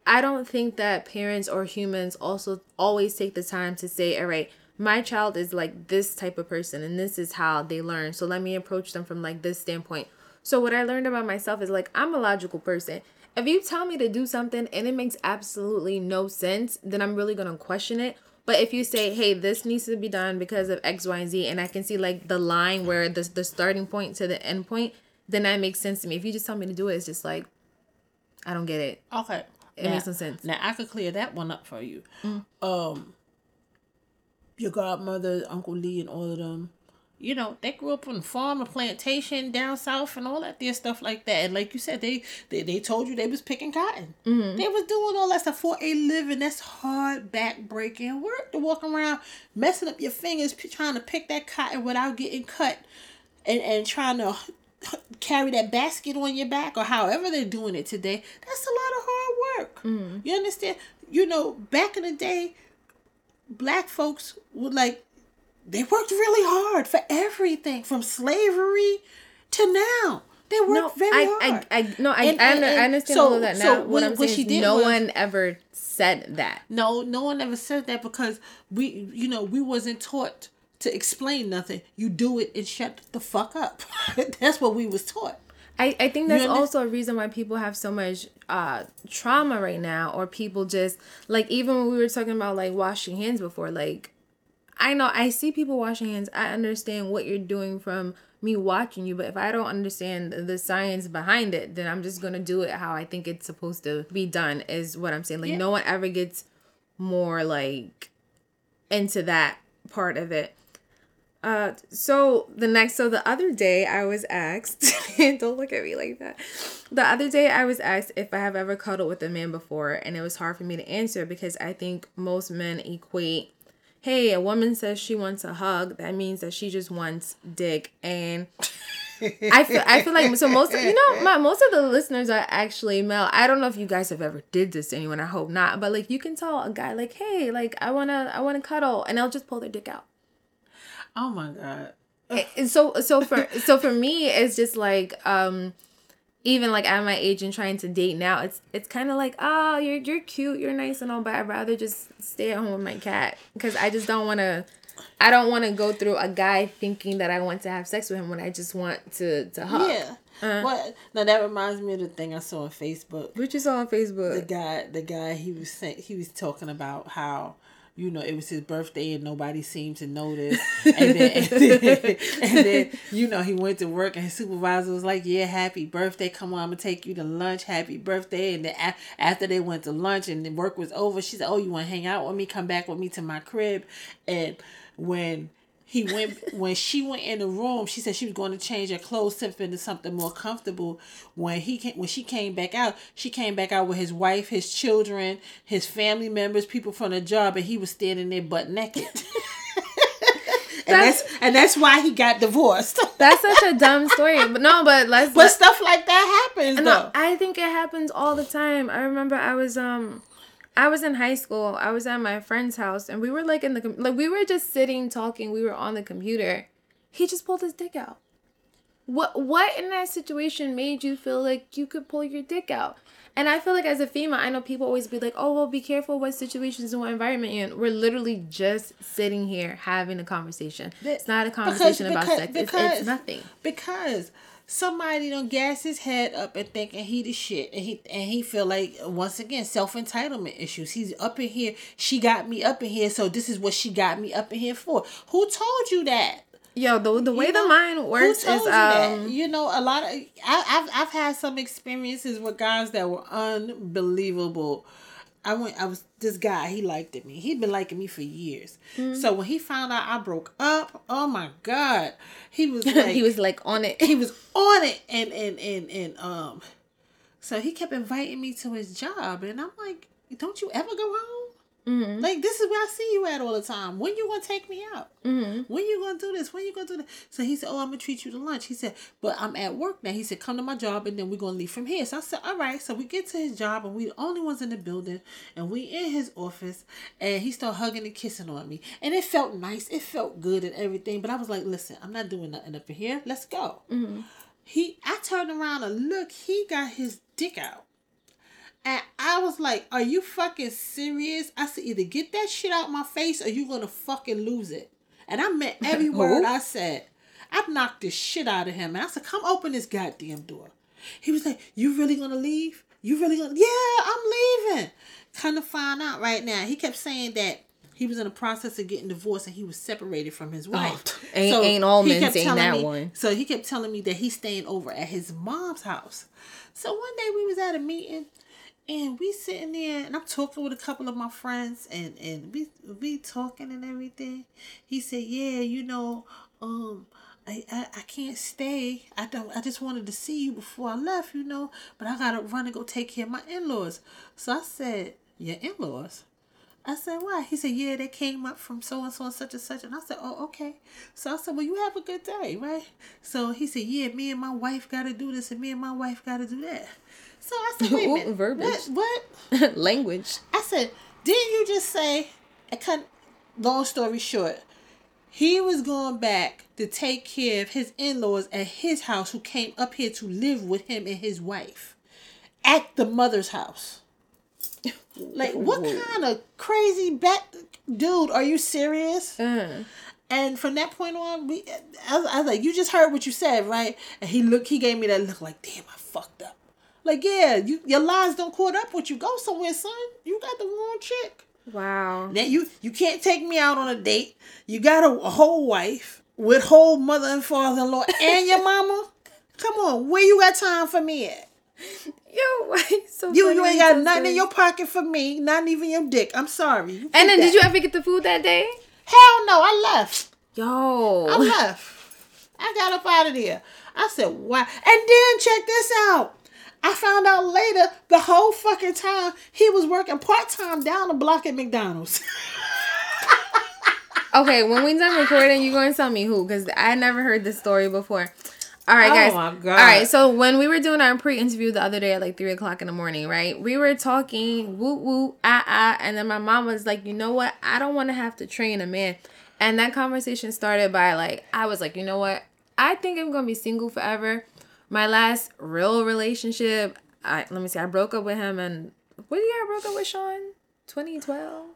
I don't think that parents or humans also always take the time to say, all right, my child is like this type of person and this is how they learn. So let me approach them from like this standpoint. So what I learned about myself is like I'm a logical person. If you tell me to do something and it makes absolutely no sense, then I'm really gonna question it. But if you say, hey, this needs to be done because of X, Y, and Z, and I can see like the line where the the starting point to the end point, then that makes sense to me. If you just tell me to do it, it's just like I don't get it. Okay. It makes no sense. Now I could clear that one up for you. Um your godmother, Uncle Lee and all of them, you know, they grew up on a farm, a plantation down south and all that there stuff like that. And like you said, they they, they told you they was picking cotton. They was doing all that stuff for a living. That's hard back breaking work to walk around messing up your fingers p- trying to pick that cotton without getting cut and, and trying to carry that basket on your back or however they're doing it today that's a lot of hard work. Mm. You understand? You know back in the day black folks would like they worked really hard for everything from slavery to now. They worked No, very I, hard. I, I, no, I, And- I, and- and I understand so- all of that now. so what what- I'm what saying is no was- one ever said that. No, no one ever said that because we, you know, we wasn't taught to explain nothing. You do it and shut the fuck up. That's what we was taught. I, I think that's also a reason why people have so much uh trauma right now or people just like even when we were talking about like washing hands before like I know I see people washing hands I understand what you're doing from me watching you but if I don't understand the science behind it then I'm just to do it how I think it's supposed to be done is what I'm saying like Yeah. no one ever gets more like into that part of it uh, so the next, so the other day I was asked, don't look at me like that. The other day I was asked if I have ever cuddled with a man before, and it was hard for me to answer because I think most men equate, hey, a woman says she wants a hug, that means that she just wants dick, and I feel I feel like so most you know my most of the listeners are actually male. I don't know if you guys have ever did this to anyone. I hope not. But like you can tell a guy like, hey, like I wanna I wanna cuddle, and they'll just pull their dick out. Oh my god. And so so for so for me it's just like um even like at my age and trying to date now it's it's kind of like oh you're you're cute you're nice and all but I'd rather just stay at home with my cat because I just don't want to I don't want to go through a guy thinking that I want to have sex with him when I just want to to hug. Yeah. What? Now that reminds me of the thing I saw on Facebook. Which saw on Facebook? The guy, the guy, he was saying, he was talking about how, you know, it was his birthday and nobody seemed to notice. And then, and then, and then, you know, he went to work and his supervisor was like, Yeah, happy birthday. Come on, I'm going to take you to lunch. Happy birthday. And then after they went to lunch and the work was over, she said, Oh, you want to hang out with me? Come back with me to my crib. And when he went when she went in the room she said she was going to change her clothes to into something more comfortable when he came when she came back out she came back out with his wife his children his family members people from the job and he was standing there butt naked and that's, and that's why he got divorced That's such a dumb story. But no, but let's but stuff like that happens No, though I think it happens all the time. I remember I was um I was in high school. I was at my friend's house and we were like in the com- like we were just sitting talking. We were on the computer. He just pulled his dick out. What what in that situation made you feel like you could pull your dick out? And I feel like as a female, I know people always be like, "Oh, well, be careful what situations and what environment you're in." We're literally just sitting here having a conversation. It's not a conversation about because- sex. It's, it's nothing. because somebody don't gas his head up and thinking he the shit and he and he feel like once again self-entitlement issues. He's up in here she got me up in here so this is what she got me up in here for. Who told you that? Yo, the the way You the know, mind Who works is you um You know, a lot of I, I've I've had some experiences with guys that were unbelievable. I went. I was this guy. He liked me. He'd been liking me for years. Mm-hmm. So when he found out I broke up, oh my god, he was like he was like on it. he was on it, and and and and um, so he kept inviting me to his job, and I'm like, don't you ever go home? Mm-hmm. Like this is where I see you at all the time. When you gonna take me out? Mm-hmm. When you gonna do this? When you gonna do that? So he said, "Oh, I'm gonna treat you to lunch." He said, "But I'm at work now." He said, "Come to my job, and then we're gonna leave from here." So I said, "All right." So we get to his job, and we the only ones in the building, and we in his office, and he started hugging and kissing on me, and it felt nice. It felt good and everything. But I was like, "Listen, I'm not doing nothing up in here. Let's go." He, I turned around and look. He got his dick out. And I was like, Are you fucking serious? I said, Either get that shit out my face or you're gonna fucking lose it. And I meant every word I said. I knocked the shit out of him. And I said, Come open this goddamn door. He was like, You really gonna leave? You really gonna Yeah, I'm leaving. Kind of find out right now. He kept saying that he was in the process of getting divorced and he was separated from his oh, wife. ain't- ain't all men telling that me- one. So he kept telling me that he's staying over at his mom's house. So one day we was at a meeting and we sitting there and I'm talking with a couple of my friends and and we we talking and everything. He said, "Yeah, you know, um I, I, I can't stay. I don't I just wanted to see you before I left, you know, but I gotta run and go take care of my in laws. So I said, Your in laws? I said, why? He said, yeah, they came up from so and so and such and such. And I said, oh, okay. So I said, well, you have a good day, right? So he said, yeah, me and my wife got to do this and me and my wife got to do that. So I said, wait a Ooh, minute. verbiage. What? what? Language. I said, didn't you just say, I cut, long story short, he was going back to take care of his in-laws at his house who came up here to live with him and his wife at the mother's house. Like, what kind of crazy bat dude are you serious? Uh, And from that point on, we I was, I was like, you just heard what you said, right? And he looked, he gave me that look like, damn, I fucked up. Like, yeah, you your lies don't caught up with you. Go somewhere, son. You got the wrong chick. wow. Now you you can't take me out on a date. You got a, a whole wife with whole mother and father in law and your mama. Come on, where you got time for me at? Yo, you so You you ain't got nothing in your pocket for me, not even your dick. I'm sorry. You And then keep did you ever get the food that day? Hell no, I left. Yo, I left. I got up out of there. I said, wow. And then check this out. I found out later the whole fucking time he was working part time down the block at McDonald's. Okay, when we done recording, you going to tell me who? Because I never heard this story before. All right, guys. Oh my God. All right, so when we were doing our pre-interview the other day at like three o'clock in the morning, right? We were talking woo woo ah ah, and then my mom was like, "You know what? I don't want to have to train a man." And that conversation started by like, I was like, "You know what? I think I'm gonna be single forever." My last real relationship, I let me see, I broke up with him, and what year I broke up with Sean? 2012.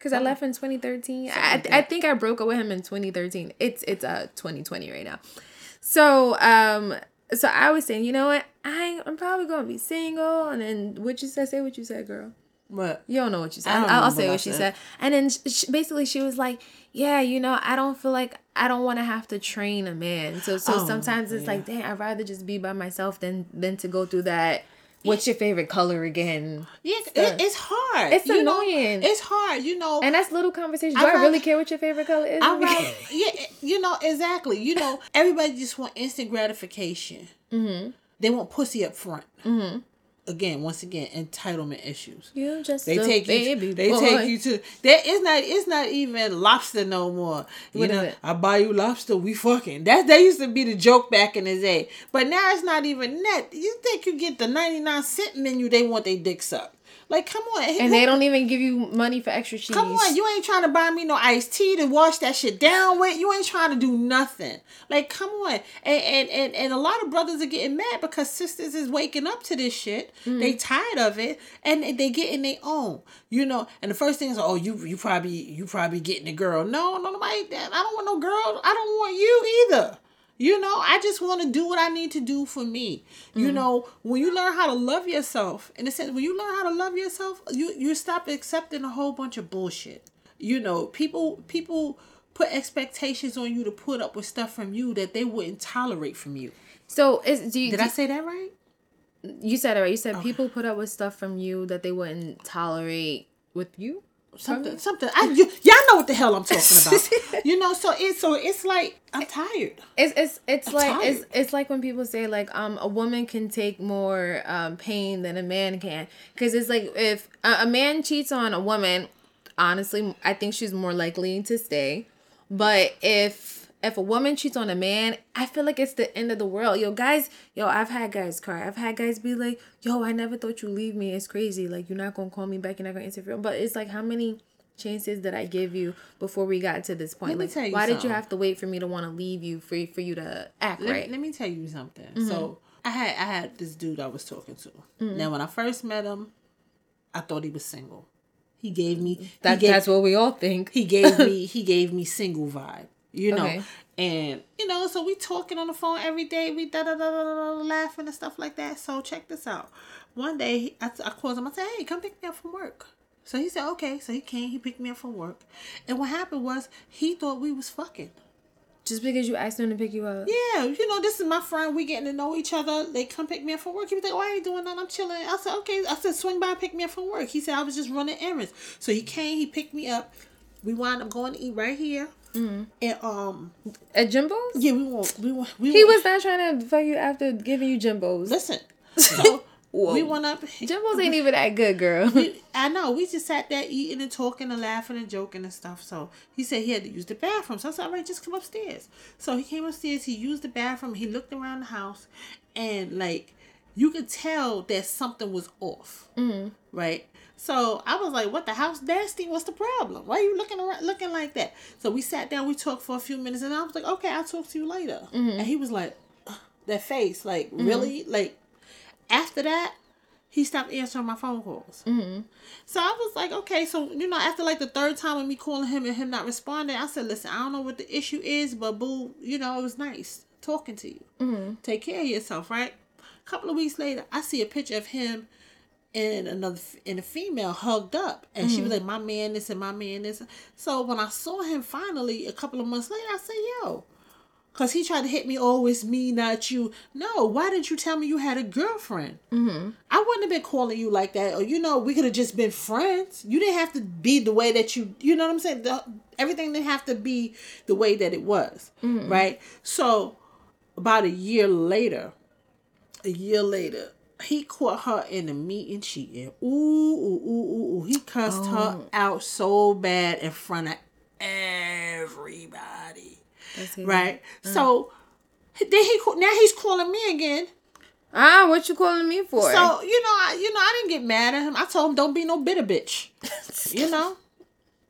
Cause I left in 2013. I, I think I broke up with him in 2013. It's it's uh 2020 right now. So um so I was saying, you know what? I I'm probably gonna be single. And then what you said? Say what you said, girl. What? You don't know what you said. I don't I'll, I'll remember say what what she said. And then sh sh basically she was like, "Yeah, you know, I don't feel like I don't want to have to train a man. So so Oh, sometimes it's yeah. like, dang, I'd rather just be by myself than than to go through that. What's your favorite color again? Yeah, it, it's hard. It's you know? annoying. It's hard. You know. And that's little conversations. I Do I, really care what your favorite color is? I rather, yeah, you know exactly. You know, everybody just want instant gratification. Mm-hmm. They want pussy up front. Mm-hmm. Again, once again, entitlement issues. you just They take you. baby they boy. take you to. There is not. It's not even lobster no more. You What is know. I buy you lobster. We fucking. That that used to be the joke back in the day. But now it's not even that. You think you get the ninety nine cent menu? They want their dick sucked. Like, come on. And they don't even give you money for extra cheese. Come on, you ain't trying to buy me no iced tea to wash that shit down with. You ain't trying to do nothing. Like, come on. And and and, and a lot of brothers are getting mad because sisters is waking up to this shit. Mm-hmm. They tired of it and they getting their own. You know, and the first thing is, oh, you you probably you probably getting a girl. No, no, nobody. I don't want no girl. I don't want you either. You know, I just want to do what I need to do for me. You Mm-hmm. know, when you learn how to love yourself, in a sense, when you learn how to love yourself, you you stop accepting a whole bunch of bullshit. You know, people people put expectations on you to put up with stuff from you that they wouldn't tolerate from you. So is do you Did do, I say that right? you said it right? You said people put up with stuff from you that they wouldn't tolerate with you. Something, something. I, you, y'all know what the hell I'm talking about. you know, so it's so it's like I'm tired. It's it's it's I'm like it's it's like when people say like um a woman can take more um pain than a man can because it's like if a, a man cheats on a woman, honestly, I think she's more likely to stay. But if if a woman cheats on a man, I feel like it's the end of the world. Yo, guys, yo, I've had guys cry. I've had guys be like, "Yo, I never thought you leave me. It's crazy. Like you're not gonna call me back. You're not gonna interfere." But it's like how many chances did I give you before we got to this point? Let me like, tell you why did you have to wait for me to want to leave you for for you to act let, right? let me tell you something. Mm-hmm. So I had I had this dude I was talking to. Now when I first met him, I thought he was single. He gave me that, he gave, that's what we all think. he gave me he gave me single vibe. You know. Okay. And you know, so we talking on the phone every day, we da da da da da laughing and stuff like that. So check this out. One day I, I called him. I said, "Hey, come pick me up from work." So he said, "Okay." So he came. He picked me up from work. And what happened was he thought we was fucking. Just because you asked him to pick you up. Yeah, you know, this is my friend. We getting to know each other. They come pick me up from work. He was like, "Why are you doing that? I'm chilling." I said, "Okay." I said, "Swing by, and pick me up from work." He said, "I was just running errands." So he came. He picked me up. We wound up going to eat right here. Mm-hmm. And um, At Jimbo's? yeah, we want, we want, we He was not trying to fuck you after giving you Jimbo's. listen. So we went up. Jimbo's ain't even that good, girl. we- I know. We just sat there eating and talking and laughing and joking and stuff. So he said he had to use the bathroom. So I said, all right, just come upstairs. So he came upstairs. He used the bathroom. He looked around the house, and like you could tell that something was off. Mm-hmm. Right. So I was like, "What the house nasty? What's the problem? Why are you looking around, looking like that?" So we sat down. We talked for a few minutes, and I was like, "Okay, I'll talk to you later." Mm-hmm. And he was like, "That face, like really, like." After that, he stopped answering my phone calls. Mm-hmm. So I was like, okay, so you know, after like the third time of me calling him and him not responding, I said, listen, I don't know what the issue is, but boo, you know, it was nice talking to you. Mm-hmm. Take care of yourself, right? A couple of weeks later, I see a picture of him and another and a female hugged up, and she was like, my man this and my man this. So when I saw him finally a couple of months later, I said, yo. Cause he tried to hit me, oh, it's me, not you. No, why didn't you tell me you had a girlfriend? Mm-hmm. I wouldn't have been calling you like that. Or you know, we could have just been friends. You didn't have to be the way that you. You know what I'm saying? The, everything didn't have to be the way that it was, right? So, about a year later, a year later, he caught her in the meeting cheating. Ooh, ooh, ooh, ooh, ooh. He cussed her out so bad in front of everybody. Right. So then he now he's calling me again. Ah, what you calling me for? So you know, I, you know, I didn't get mad at him. I told him, "Don't be no bitter bitch." you know,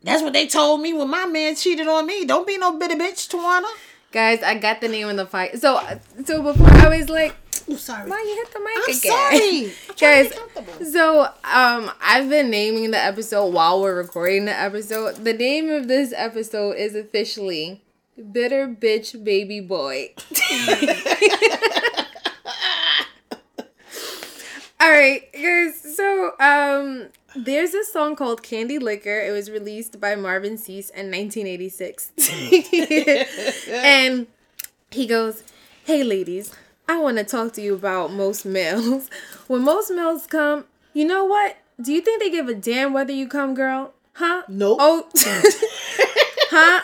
that's what they told me when my man cheated on me. Don't be no bitter bitch, Tawana. Guys, I got the name of the fight. So, so before I was like, Oh, sorry. why you hit the mic I'm again? sorry. I'm trying to Guys, be comfortable. so um, I've been naming the episode while we're recording the episode. The name of this episode is officially "Bitter Bitch Baby Boy." All right, guys. So um, There's a song called Candy Licker. It was released by Marvin Sease in 1986. and he goes, Hey ladies, I want to talk to you about most males. When most males come, you know what? Do you think they give a damn whether you come, girl? Huh? Nope. Oh, huh?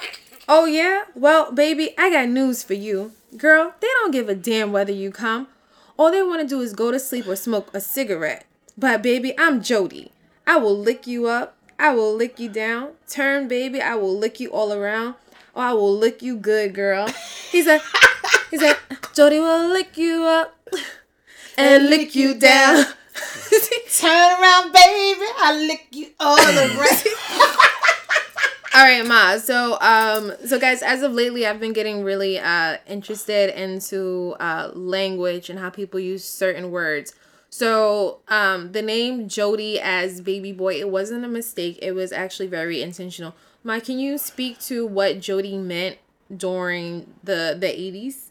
Oh, yeah? Well, baby, I got news for you. Girl, they don't give a damn whether you come. All they want to do is go to sleep or smoke a cigarette. But, baby, I'm Jody. I will lick you up. I will lick you down. Turn, baby, I will lick you all around. Oh, I will lick you good, girl. He said, he said, Jody will lick you up and lick you down. Turn around, baby. I lick you all around. All right, Ma. So, um, so guys, as of lately, I've been getting really uh interested into uh language and how people use certain words. So, um, the name Jody as baby boy, it wasn't a mistake. It was actually very intentional. Ma, can you speak to what Jody meant during the the eighties?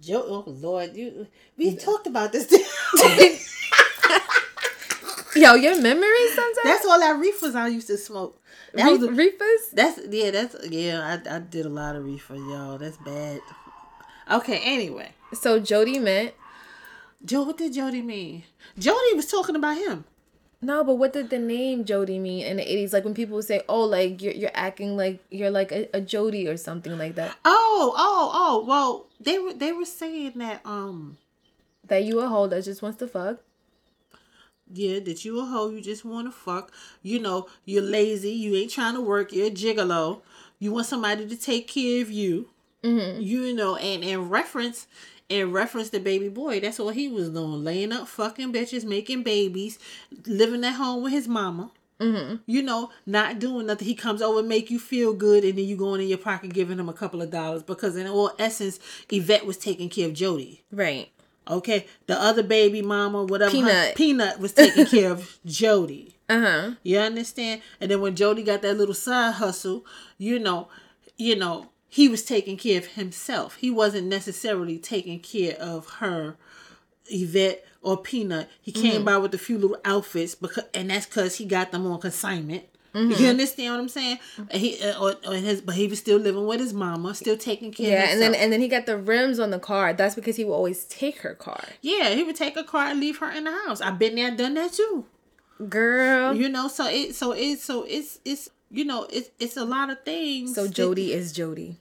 Joe, oh Lord, you we talked about this. Yo, your memory sometimes. That's all that reefers I used to smoke. That Re- was the- reefers. That's yeah, that's yeah. I, I did a lot of reefer, y'all. That's bad. Okay, anyway, So Jody meant Joe, what did Jody mean? Jody was talking about him. No, but what did the name Jody mean in the eighties? Like when people would say, "Oh, like you're you're acting like you're like a, a Jody or something like that." Oh, oh, oh. Well, they were they were saying that um That you a hoe that just wants to fuck. yeah that you a hoe, you just want to fuck. You know, you're lazy. You ain't trying to work. You're a gigolo. You want somebody to take care of you. Mm-hmm. You know, and in reference. In reference to baby boy, that's what he was doing. Laying up fucking bitches, making babies, living at home with his mama. Mm-hmm. you know, not doing nothing. He comes over, make you feel good, and then you going in your pocket giving him a couple of dollars because, in all essence, Yvette was taking care of Jody. Right. Okay, the other baby mama, whatever, her- Peanut. Peanut was taking care of Jody. Uh huh. You understand? And then when Jody got that little side hustle, you know, you know, he was taking care of himself. He wasn't necessarily taking care of her, Yvette or Peanut. He came by with a few little outfits because, and that's because he got them on consignment. You understand what I'm saying? He uh, or, or his, but he was still living with his mama, still taking care. Yeah, of and then and then he got the rims on the car. That's because he would always take her car. yeah, he would take a car and leave her in the house. I've been there, done that too. Girl. you know so it so it so it's it's you know it's it's a lot of things So Jody is Jody.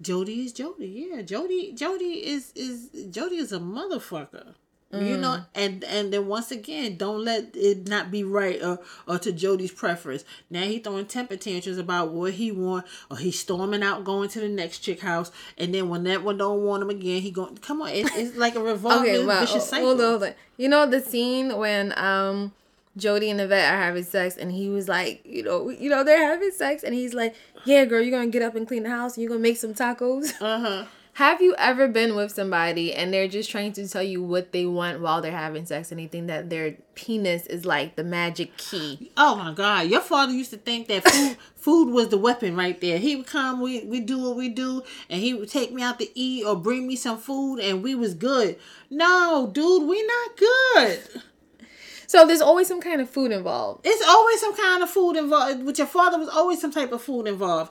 jody is jody yeah. Jody jody is is jody is a motherfucker. You know and and then once again don't let it not be right or or to jody's preference. Now he throwing temper tantrums about what he want or he's storming out going to the next chick house and then when that one don't want him again he going come on it, it's like a revolving Okay, well, vicious cycle. hold on, hold on. You know the scene when um Jody and Yvette are having sex, and he was like, you know, you know they're having sex, and he's like, "Yeah, girl, you're gonna get up and clean the house, and you're gonna make some tacos." uh-huh Have you ever been with somebody and they're just trying to tell you what they want while they're having sex, Anything that their penis is like the magic key? Oh my God! Your father used to think that food food was the weapon right there. He would come, we we do what we do, and he would take me out to eat or bring me some food, and we was good. No, dude, we not good. So there's always some kind of food involved. It's always some kind of food involved. With your father was always some type of food involved.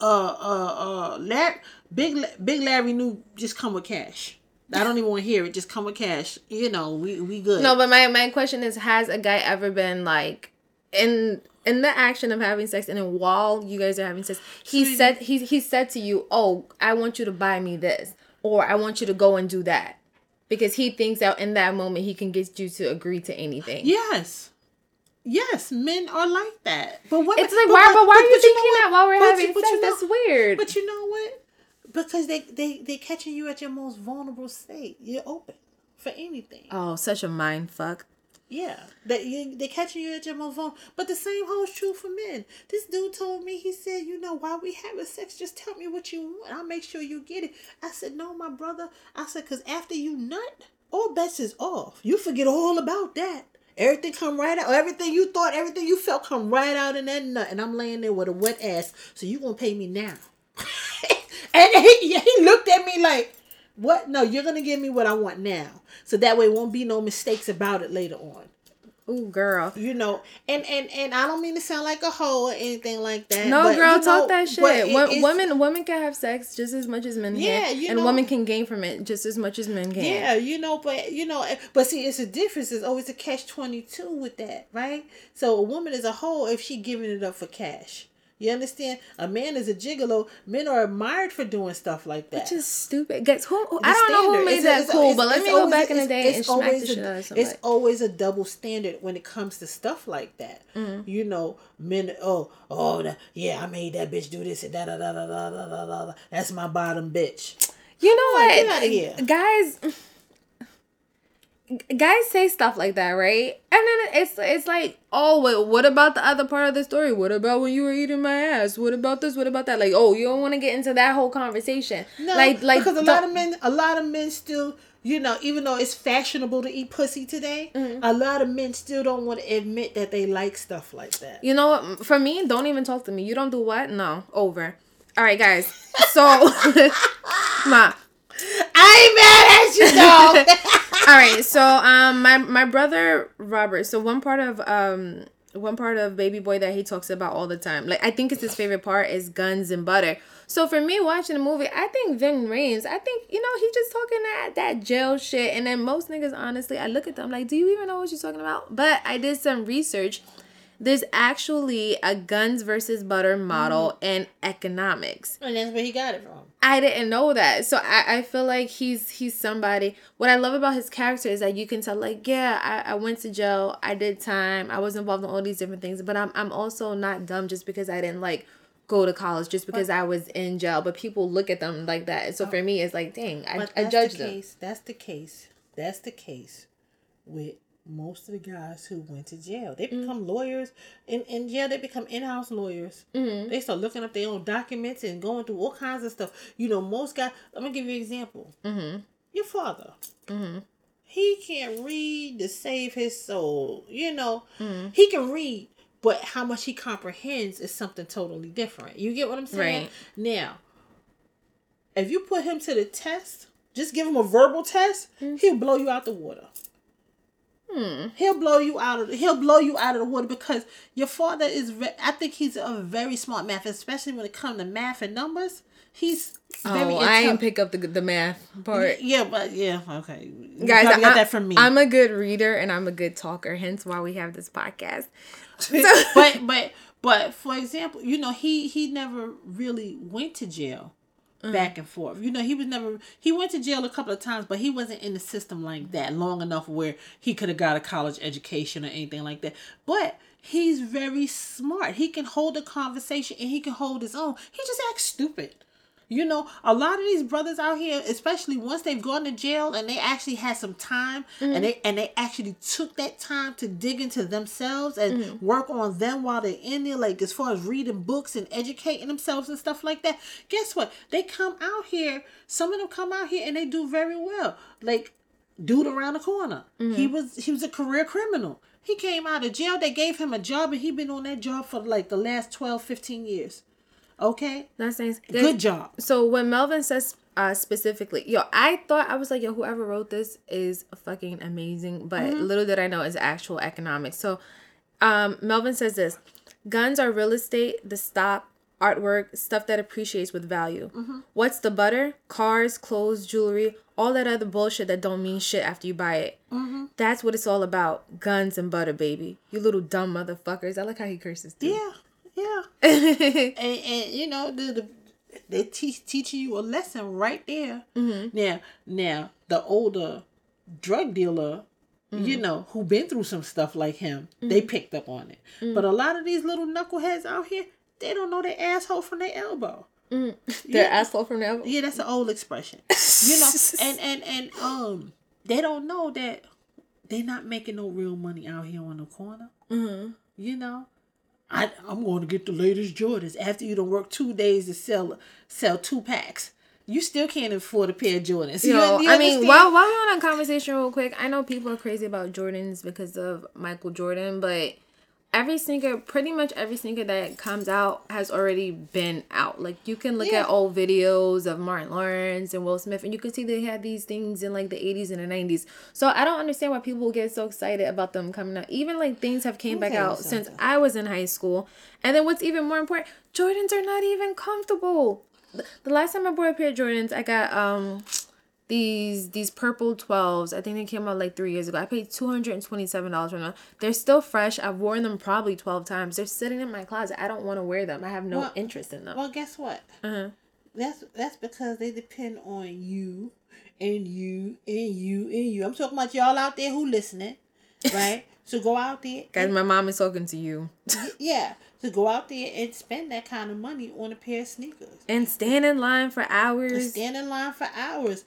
Uh, uh, uh, Larry, big big Larry knew just come with cash. I don't even want to hear it. Just come with cash. You know, we we good. No, but my my question is, has a guy ever been like in in the action of having sex, and then while you guys are having sex, he said he he said to you, "Oh, I want you to buy me this," or "I want you to go and do that," because he thinks that in that moment he can get you to agree to anything. Yes. Yes, men are like that. But what It's like why? But, why are you but know thinking that while we're But having you- sex? you know- That's weird. But you know what? Because they they they catching you at your most vulnerable state. You're open for anything. oh, such a mind fuck. Yeah, they you, they catching you at your vulnerable. But the same holds true for men. This dude told me he said, you know, while we having sex, just tell me what you want. I'll make sure you get it. I said, no, my brother. I said, cause after you nut, all bets is off. You forget all about that. Everything come right out. Everything you thought, everything you felt come right out in that nut. And I'm laying there with a wet ass. So you gonna pay me now. and he, he looked at me like, what? No, you're gonna give me what I want now. So that way won't be no mistakes about it later on. Ooh, girl. You know, and and and I don't mean to sound like a hoe or anything like that. No, but, girl, talk know, that shit. it- Wo- women, women can have sex just as much as men Yeah, can, you and know- women can gain from it just as much as men can. Yeah, you know, but you know, eh, but see, it's a difference. There's always a catch twenty two with that, right? So a woman is a whole if she giving it up for cash. You understand? A man is a gigolo. Men are admired for doing stuff like that. Which is stupid. Guys, who, who I don't know who made it's, that it's, cool, it's, but let me go back in the day and smack the shit. It's always a double standard when it comes to stuff like that. Mm. You know, men. Oh, oh, yeah, I made that bitch do this and da da da da da da da. That's my bottom bitch. You know oh, what, guys? Guys say stuff like that, right? And then it's it's like, oh, wait, what about the other part of the story? What about when you were eating my ass? What about this? What about that? Like, oh, you don't want to get into that whole conversation. No, like like because a lot of men, a lot of men still, you know, even though it's fashionable to eat pussy today, Mm-hmm. a lot of men still don't want to admit that they like stuff like that. You know what? For me, don't even talk to me. You don't do what? No, over. All right, guys. So, ma. I ain't mad at you though. All right. So, um, my my brother Robert. So one part of um one part of Baby Boy that he talks about all the time, like I think it's his favorite part, is guns and butter. So for me watching the movie, I think Ving Rhames. I think you know he just talking that that jail shit, and then most niggas, honestly, I look at them like, do you even know what you're talking about? But I did some research. There's actually a guns versus butter model mm. in economics. and that's where he got it from. I didn't know that. So I, I feel like he's he's somebody what I love about his character is that you can tell like, yeah, I, I went to jail, I did time, I was involved in all these different things, but I'm I'm also not dumb just because I didn't like go to college just because I was in jail. But people look at them like that. So for oh. me it's like, dang, I, But I that's judge the them. case. That's the case. That's the case with most of the guys who went to jail. They Mm. become lawyers. In, in jail, they become in house lawyers. Mm-hmm. They start looking up their own documents and going through all kinds of stuff. You know, most guys, I'm to give you an example. Mm-hmm. Your father. He can't read to save his soul. You know, Mm-hmm. he can read, but how much he comprehends is something totally different. You get what I'm saying? Right. Now, if you put him to the test, just give him a verbal test, he'll blow you out the water. Hmm. He'll blow you out of he'll blow you out of the water because your father is. Ve- I think he's a very smart math, especially when it comes to math and numbers. He's very. Oh, I didn't pick up the the math part. Yeah, but yeah, okay. You Guys, probably got that from me. I'm a good reader and I'm a good talker, hence why we have this podcast. but but but for example, you know, he he never really went to jail Mm. back and forth. You know, he was never he went to jail a couple of times, but he wasn't in the system like that long enough where he could have got a college education or anything like that. But he's very smart. He can hold a conversation and he can hold his own. He just acts stupid. You know, a lot of these brothers out here, especially once they've gone to jail and they actually had some time and mm-hmm. they and they actually took that time to dig into themselves and mm-hmm. work on them while they're in there, like as far as reading books and educating themselves and stuff like that. Guess what? They come out here, some of them come out here and they do very well. Like dude around the corner. He mm-hmm. was he was a career criminal. He came out of jail, they gave him a job and he been on that job for like the last 12, 15 years. Okay? That's nice. Good job. So when Melvin says uh specifically, yo, I thought I was like, yo, whoever wrote this is fucking amazing, but Mm-hmm. little did I know it's actual economics. So um Melvin says this guns are real estate, the stop, artwork, stuff that appreciates with value. Mm-hmm. What's the butter? Cars, clothes, jewelry, all that other bullshit that don't mean shit after you buy it. Mm-hmm. That's what it's all about. Guns and butter, baby. You little dumb motherfuckers. I like how he curses too. Yeah, yeah. and, and you know the, the they teach teaching you a lesson right there. Mm-hmm. Now, now the older drug dealer, you mm-hmm. know, who been through some stuff like him, they mm-hmm. picked up on it. Mm. But a lot of these little knuckleheads out here, they don't know their asshole from their elbow. Mm. Their asshole from their elbow. Yeah, that's an old expression. you know, and and and um, they don't know that they're not making no real money out here on the corner. Mm-hmm. You know, I I'm going to get the latest Jordans after you don't work two days to sell sell two packs. You still can't afford a pair of Jordans. You- Yo, you I mean, while while we're on a conversation real quick, I know people are crazy about Jordans because of Michael Jordan, but every sneaker, pretty much every sneaker that comes out has already been out. Like you can look Yeah. at old videos of Martin Lawrence and Will Smith, and you can see they had these things in like the eighties and the nineties. So I don't understand why people get so excited about them coming out. Even like things have came back out since. I was in high school. And then what's even more important, Jordans are not even comfortable. The- The last time I bought a pair of Jordans, I got um these these purple 12s i think they came out like three years ago i paid $227 for them they're still fresh i've worn them probably 12 times they're sitting in my closet i don't want to wear them i have no Well- interest in them Well, guess what? uh-huh. That's that's because they depend on you and you and you and you. I'm talking about y'all out there who listening, right? so go out there. guys my mom is talking to you yeah. To go out there and spend that kind of money on a pair of sneakers. and stand in line for And hours stand in line for hours.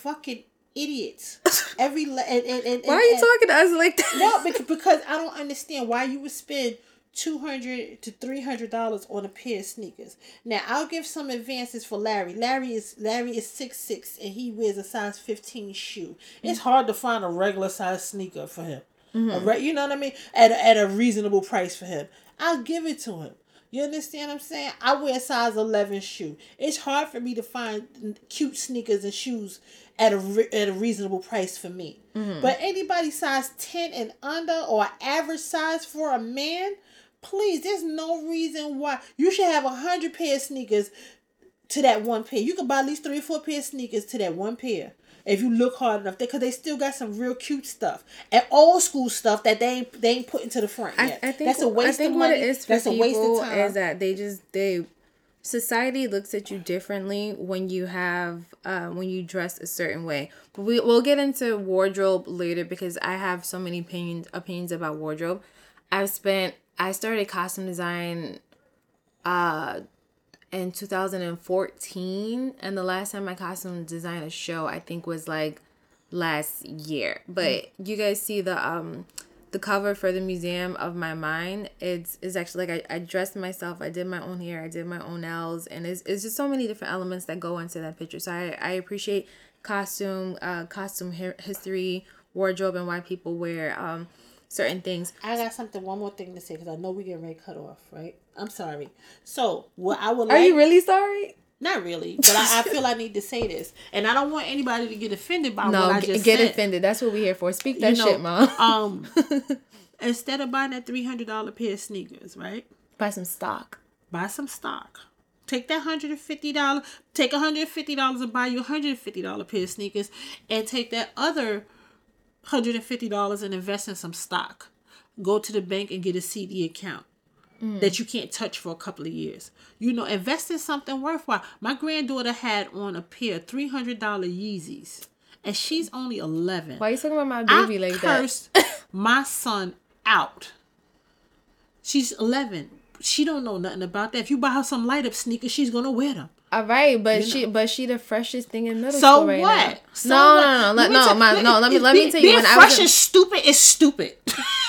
Fucking idiots. Every le- and, and, and, why are you talking to us like that No, because, because I don't understand why you would spend two hundred to three hundred dollars on a pair of sneakers. Now I'll give some advances for Larry. Larry is Larry is six six and he wears a size fifteen shoe. It's mm. hard to find a regular size sneaker for him. A mm-hmm. re- you know what I mean? At a, at a reasonable price for him. I'll give it to him. You understand what I'm saying? I wear a size 11 shoe. It's hard for me to find cute sneakers and shoes at a re- at a reasonable price for me. Mm-hmm. But anybody size 10 and under or average size for a man, please, there's no reason why you should have a hundred pair of sneakers to that one pair. You could buy at least three or four pair of sneakers to that one pair. If you look hard enough, because they still got some real cute stuff and old school stuff that they ain't they ain't putting to the front I, yet. I think that's a waste I think of what money. it is for that's a waste people of time. is that they just they society looks at you differently when you have uh, when you dress a certain way. But we we'll get into wardrobe later because I have so many opinions opinions about wardrobe. I've spent I started costume design uh in 2014 and the last time I costume designed a show I think was like last year. But you guys see the um the cover for the museum of my mind? It's is actually like I, I dressed myself i did my own hair i did my own nails and it's, it's just so many different elements that go into that picture. So i, I appreciate costume uh costume hi- history wardrobe and why people wear um certain things I got something, one more thing to say because I know we getting ready to cut off, right? I'm sorry. So, what I would are like, you really sorry not really, but I, I feel I need to say this, and I don't want anybody to get offended by no what I just get said. offended that's what we're here for speak that You know, shit mom um, instead of buying that three hundred dollar pair of sneakers, right? buy some stock Buy some stock. Take that hundred and fifty dollar. Take hundred and fifty dollars and buy you a hundred and fifty dollar pair of sneakers, and take that other hundred and fifty dollars and invest in some stock. Go to the bank and get a CD account that you can't touch for a couple of years. You know, invest in something worthwhile. My granddaughter had on a pair of three hundred dollar Yeezys, and she's only eleven. why are you talking about my I baby like cursed my son out. She's 11. She don't know nothing about that. If you buy her some light up sneakers, she's gonna wear them. All right but she but she the freshest thing in middle So school right what? now So no, what? no no no Let no my, no let me let me tell you being when I fresh was in- and stupid is stupid.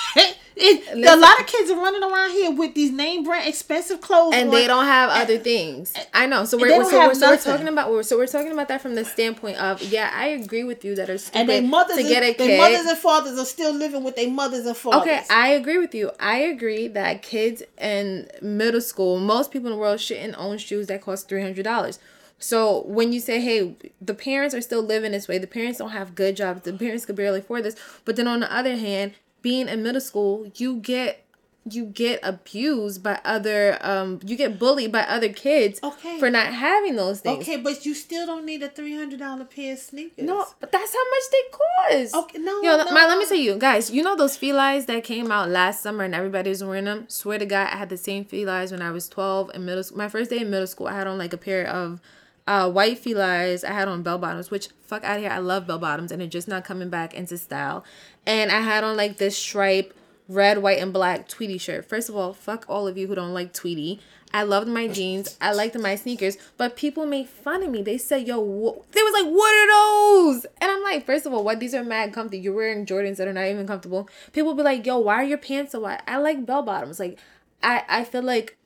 It- a lot of kids are running around here with these name brand expensive clothes, and on. they don't have other things. I know. So we're, so, we're, so we're talking about we're, so we're talking about that from the standpoint of yeah, I agree with you that are stupid And their mothers, to get a kid. mothers and fathers are still living with their mothers and fathers. Okay, I agree with you. I agree that kids in middle school, most people in the world shouldn't own shoes that cost three hundred dollars. So when you say, "Hey, the parents are still living this way. The parents don't have good jobs. The parents could barely afford this," but then on the other hand, being in middle school, you get you get abused by other um you get bullied by other kids Okay. for not having those things. okay, but you still don't need a three hundred dollar pair of sneakers. No, but that's how much they cost. Okay, no, Yo, no, my, let me tell you, guys. You know those felines that came out last summer and everybody was wearing them. Swear to God, I had the same felines when I was twelve in middle. school. My first day in middle school, I had on like a pair of uh, white felines. I had on bell bottoms, which fuck out here. I love bell bottoms, and they're just not coming back into style. And I had on like this stripe red, white, and black Tweety shirt. First of all, fuck all of you who don't like Tweety. I loved my jeans. I liked my sneakers, but people made fun of me. They said, "Yo, they was like, what are those?" And I'm like, first of all, what these are mad comfy. You're wearing Jordans that are not even comfortable. People be like, "Yo, why are your pants so wide?" I like bell bottoms. Like, I I feel like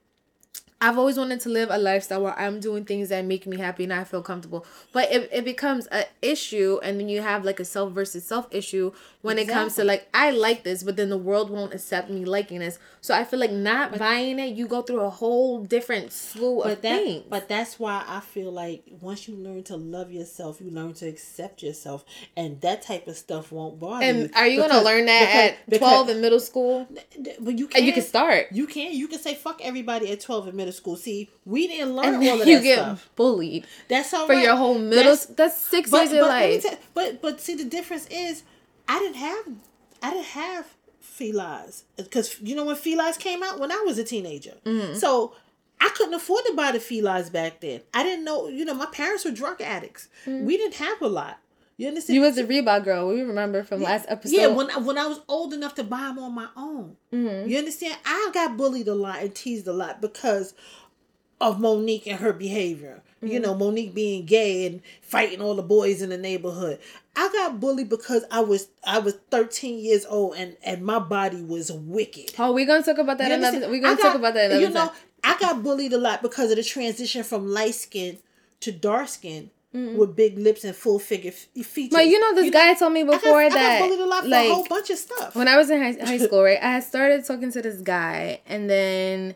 I've always wanted to live a lifestyle where I'm doing things that make me happy and I feel comfortable. But if it becomes an issue and then you have like a self versus self issue when exactly. it comes to like I like this, but then the world won't accept me liking this. So I feel like not but, buying it, you go through a whole different slew but of that, things. But that's why I feel like once you learn to love yourself, you learn to accept yourself, and that type of stuff won't bother and you. And are you because, gonna learn that because, at twelve in middle school? But you can. And you can start. You can. You can say fuck everybody at twelve in middle school. See, we didn't learn all of that stuff. you that get stuff. bullied. That's all for right. your whole middle. That's, that's six but, years of life. T- but but see, the difference is, I didn't have, I didn't have felines because you know when felines came out when I was a teenager. Mm-hmm. So I couldn't afford to buy the felines back then. I didn't know. You know, my parents were drug addicts. Mm-hmm. We didn't have a lot. You understand? You was a Reebok girl. We remember from yeah, last episode. Yeah, when I, when I was old enough to buy them on my own. Mm-hmm. You understand? I got bullied a lot and teased a lot because of Monique and her behavior. Mm-hmm. You know, Monique being gay and fighting all the boys in the neighborhood. I got bullied because I was I was 13 years old and and my body was wicked. Oh, we're gonna talk about that another. We're gonna got, talk about that another You know, time. I got bullied a lot because of the transition from light skin to dark skin. Mm-hmm. With big lips and full figure features. But you know, this you guy know, told me before I got, that I got bullied a lot for like, a whole bunch of stuff. When I was in high, high school, right, I had started talking to this guy, and then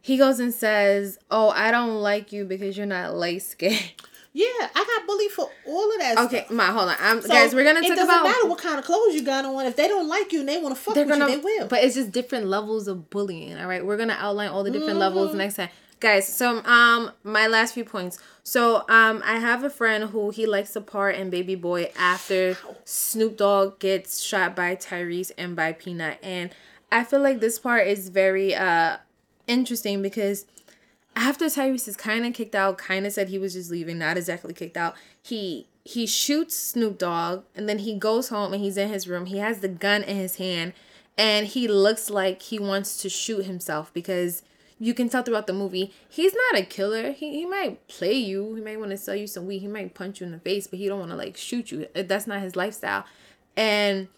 he goes and says, "Oh, I don't like you because you're not light skinned." Yeah, I got bullied for all of that. Okay, stuff. my hold on, I'm, so guys. We're gonna talk about. It doesn't matter what kind of clothes you got on. If they don't like you and they want to fuck with gonna, you, they will. But it's just different levels of bullying. All right, we're gonna outline all the different mm-hmm. levels next time, guys. So um, my last few points. So um, I have a friend who he likes to part in Baby Boy after Snoop Dogg gets shot by Tyrese and by Peanut, and I feel like this part is very uh interesting because after Tyrese is kind of kicked out, kind of said he was just leaving, not exactly kicked out. He he shoots Snoop Dogg and then he goes home and he's in his room. He has the gun in his hand and he looks like he wants to shoot himself because you can tell throughout the movie he's not a killer. He he might play you. He might want to sell you some weed. He might punch you in the face, but he don't want to like shoot you. That's not his lifestyle. And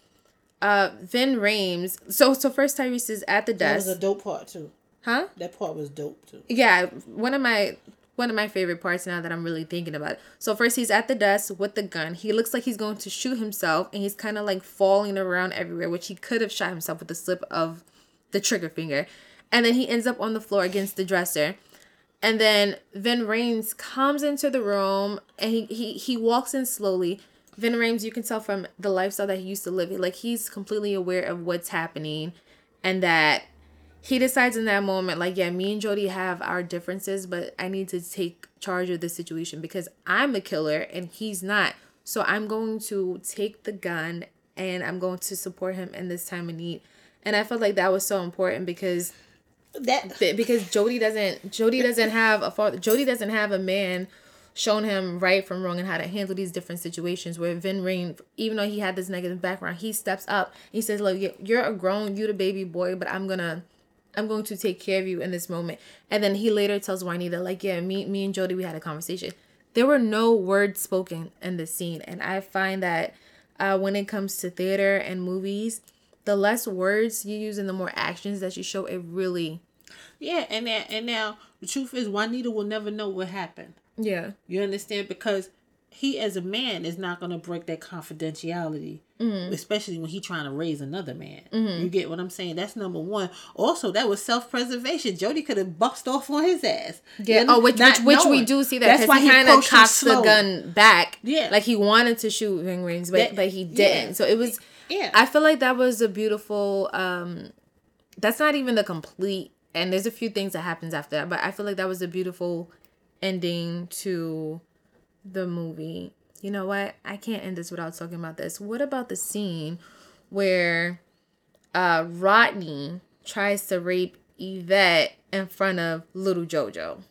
uh Ving Rhames. So so first Tyrese is at the desk. That was a dope part too. Huh? That part was dope too. Yeah, one of my one of my favorite parts now that I'm really thinking about it. So first he's at the desk with the gun. He looks like he's going to shoot himself and he's kind of like falling around everywhere, which he could have shot himself with the slip of the trigger finger. And then he ends up on the floor against the dresser. And then Ving Rhames comes into the room and he he he walks in slowly. Ving Rhames, you can tell from the lifestyle that he used to live, like he's completely aware of what's happening and that he decides in that moment, like, yeah, me and Jody have our differences, but I need to take charge of the situation because I'm a killer and he's not. So I'm going to take the gun and I'm going to support him in this time of need. And I felt like that was so important because that because Jody doesn't Jody doesn't have a father Jody doesn't have a man shown him right from wrong and how to handle these different situations where Ving Rhames, even though he had this negative background, he steps up. He says, Look, you're a grown, you're the baby boy, but I'm gonna I'm going to take care of you in this moment. And then he later tells Juanita, like, yeah, me, me and Jody, we had a conversation. There were no words spoken in the scene. And I find that uh, when it comes to theater and movies, the less words you use and the more actions that you show, it really. Yeah, and that, and now the truth is, Juanita will never know what happened. Yeah. You understand? Because he as a man is not going to break that confidentiality mm-hmm. especially when he trying to raise another man. Mm-hmm. you get what i'm saying? That's number one. Also that was self-preservation. Jody could have bust off on his ass. Yeah. you know, oh which which, which we do see that because he, he kind of cocks the gun back. Yeah. Like he wanted to shoot Ving Rhames, but, that, but he didn't. Yeah. so it was yeah. I feel like that was a beautiful um that's not even the complete and there's a few things that happens after that but i feel like that was a beautiful ending to the movie. You know what? I can't end this without talking about this. What about the scene where uh Rodney tries to rape Yvette in front of little Jojo?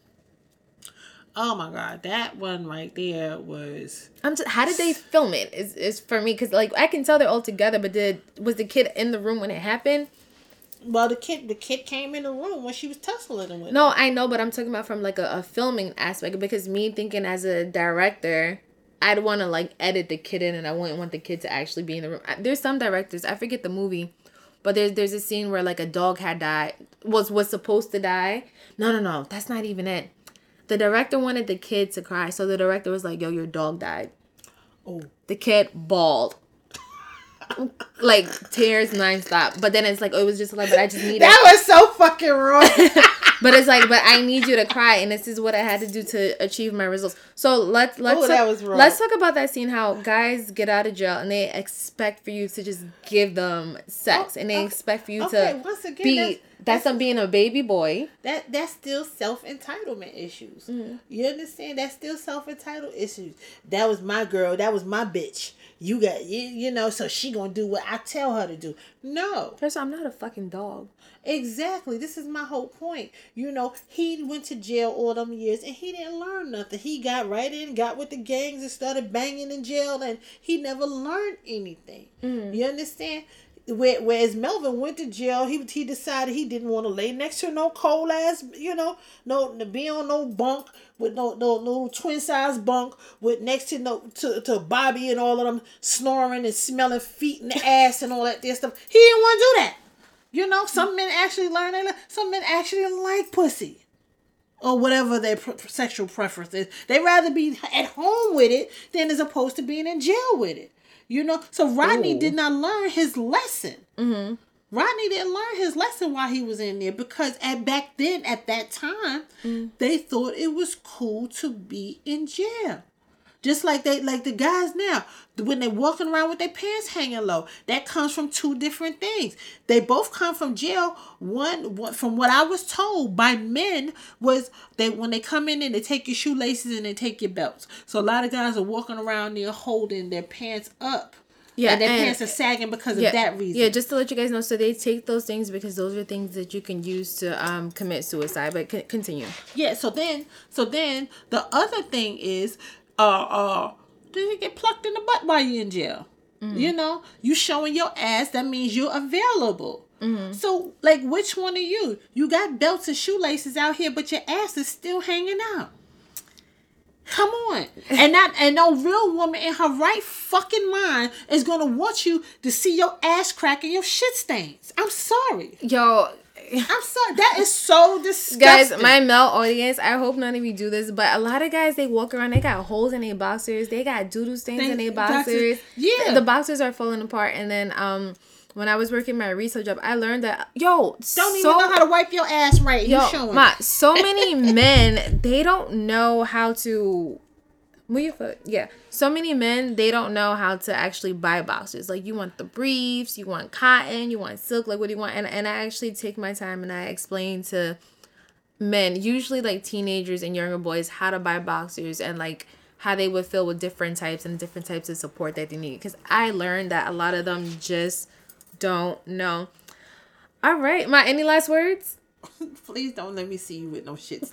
Oh my god, that one right there was. I'm just, how did they film it? Is is for me because like I can tell they're all together, but did was the kid in the room when it happened? Well, the kid, the kid came in the room when she was tussling with. No, I know, but I'm talking about from like a, a filming aspect because me thinking as a director, I'd want to like edit the kid in, and I wouldn't want the kid to actually be in the room. There's some directors, I forget the movie, but there's there's a scene where like a dog had died was was supposed to die. No, no, no, that's not even it. The director wanted the kid to cry, so the director was like, "Yo, your dog died." Oh. The kid bawled. like tears nonstop. But then it's like, oh, it was just like, but I just need That was so fucking wrong. but it's like, but I need you to cry, and this is what I had to do to achieve my results. So let's let's Oh, talk, let's talk about that scene. How guys get out of jail and they expect for you to just give them sex, Oh, and they okay. expect for you Okay, to once again, be that's- that's, them being a baby boy. that that's still self entitlement issues. Mm-hmm. You understand? That's still self entitled issues. That was my girl. That was my bitch. You got you, you know. So she gonna do what I tell her to do. No, First, of I'm not a fucking dog. exactly. This is my whole point. You know, he went to jail all them years and he didn't learn nothing. He got right in, got with the gangs, and started banging in jail, and he never learned anything. Mm-hmm. You understand? Where, whereas Melvin went to jail, he he decided he didn't want to lay next to no cold ass, you know, no to be on no bunk with no no no twin size bunk with next to no to, to Bobby and all of them snoring and smelling feet and ass and all that there stuff. He didn't want to do that. You know, some men actually learn that. Some men actually like pussy or whatever their pre- sexual preference is. They rather be at home with it than as opposed to being in jail with it. You know, so Rodney Ooh. did not learn his lesson. Mm-hmm. Rodney didn't learn his lesson while he was in there because at back then, at that time, they thought it was cool to be in jail. Just like they like the guys now, when they're walking around with their pants hanging low, that comes from two different things. They both come from jail. One, one from what I was told by men was they when they come in and they take your shoelaces and they take your belts. So a lot of guys are walking around there holding their pants up. Yeah, and their and- pants are sagging because yeah, of that reason. Yeah, just to let you guys know, so they take those things because those are things that you can use to um commit suicide. But c- continue. Yeah, so then so then the other thing is uh uh did you get plucked in the butt while you're in jail? You know, you showing your ass, that means you're available. So like which one are you? You got belts and shoelaces out here, but your ass is still hanging out. Come on. And not and no real woman in her right fucking mind is gonna want you to see your ass crack and your shit stains. I'm sorry. Yo, I'm sorry. That is so disgusting. guys, my male audience, I hope none of you do this, but a lot of guys they walk around, they got holes in their boxers, they got doodle stains in their boxers. Yeah. the, the boxers are falling apart. And then um, when I was working my retail job, I learned that yo, don't so, even know how to wipe your ass right. You yo, showing. ma, so many men they don't know how to. Your foot. Yeah. So many men, they don't know how to actually buy boxers. Like you want the briefs, you want cotton, you want silk, like what do you want? And and I actually take my time and I explain to men, usually like teenagers and younger boys, how to buy boxers and like how they would feel with different types and different types of support that they need. Because I learned that a lot of them just don't know. All right, my any last words? Please don't let me see you with no shit.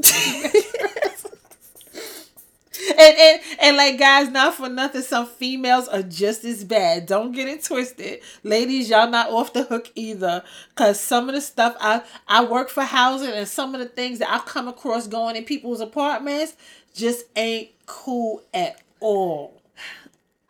and, and and like guys, not for nothing, some females are just as bad. Don't get it twisted, ladies. Y'all not off the hook either. Cause some of the stuff I I work for housing, and some of the things that I've come across going in people's apartments just ain't cool at all.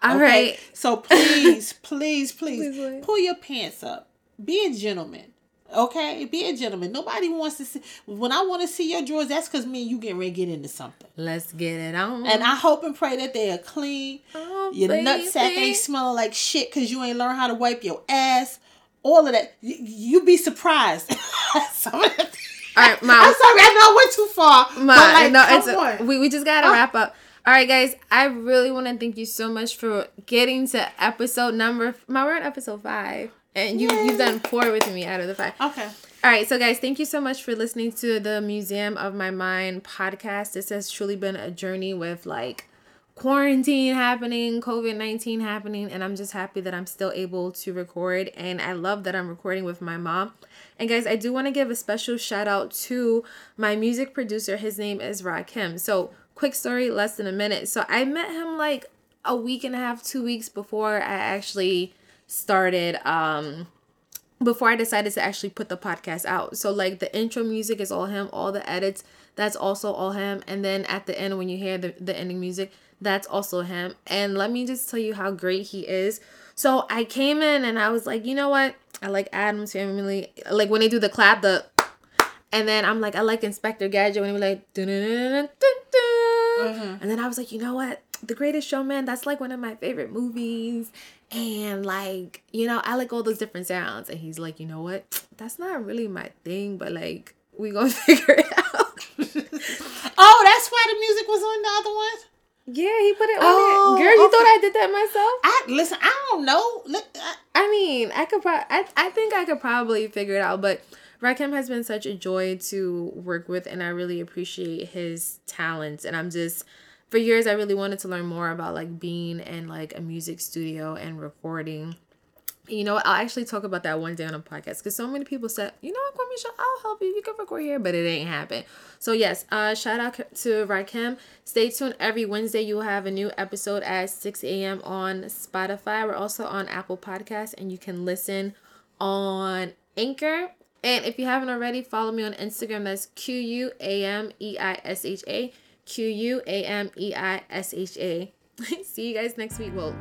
All right. So please, please, please, Please, pull your pants up. Be a gentleman. Okay? Be a gentleman. Nobody wants to see when I want to see your drawers, that's because me and you getting ready to get into something. Let's get it on. And I hope and pray that they are clean. Oh, Your nutsack ain't smelling like shit because you ain't learned how to wipe your ass. All of that. You, you be surprised. Some of that- All right, Mom. I'm sorry, I know I went too far. Ma, but like, no, come it's on. we we just gotta Oh. wrap up. All right, guys. I really want to thank you so much for getting to episode number. My we're on episode five, and you you've done four with me out of the five. okay. All right, so guys, thank you so much for listening to the Museum of My Mind podcast. This has truly been a journey with like quarantine happening, COVID 19 happening, and I'm just happy that I'm still able to record. And I love that I'm recording with my mom. And guys, I do want to give a special shout out to my music producer. His name is Rakim. So, quick story, less than a minute. So, I met him like a week and a half, two weeks before I actually started um before I decided to actually put the podcast out. So like the intro music is all him, all the edits, that's also all him. And then at the end when you hear the, the ending music, that's also him. And let me just tell you how great he is. So I came in and I was like, you know what? I like Addams Family. Like when they do the clap, the and then I'm like, I like Inspector Gadget when he was like, dun, dun, dun, dun, dun, dun. and then I was like, you know what? The Greatest Showman, that's like one of my favorite movies. And like, you know, I like all those different sounds. And he's like, you know what? That's not really my thing, but like, we gonna figure it out. oh, that's why the music was on the other one Yeah, he put it on Oh, it. Girl, you okay. thought I did that myself? I listen. I don't know. Look, I, I mean, I could probably, I, I think I could probably figure it out, but Rakim has been such a joy to work with, and I really appreciate his talents. And I'm just, for years, I really wanted to learn more about like being in like a music studio and recording. You know. I'll actually talk about that one day on a podcast because so many people said, you know what, I'll help you. You can record here, but it ain't happen. So yes, uh, shout out to Rakim. Stay tuned every Wednesday. You will have a new episode at 6 a.m. on Spotify. We're also on Apple Podcasts, and you can listen on Anchor. And if you haven't already, follow me on Instagram. That's Q U A M E I S H A. Q U A M E I S H A. See you guys next week. Well,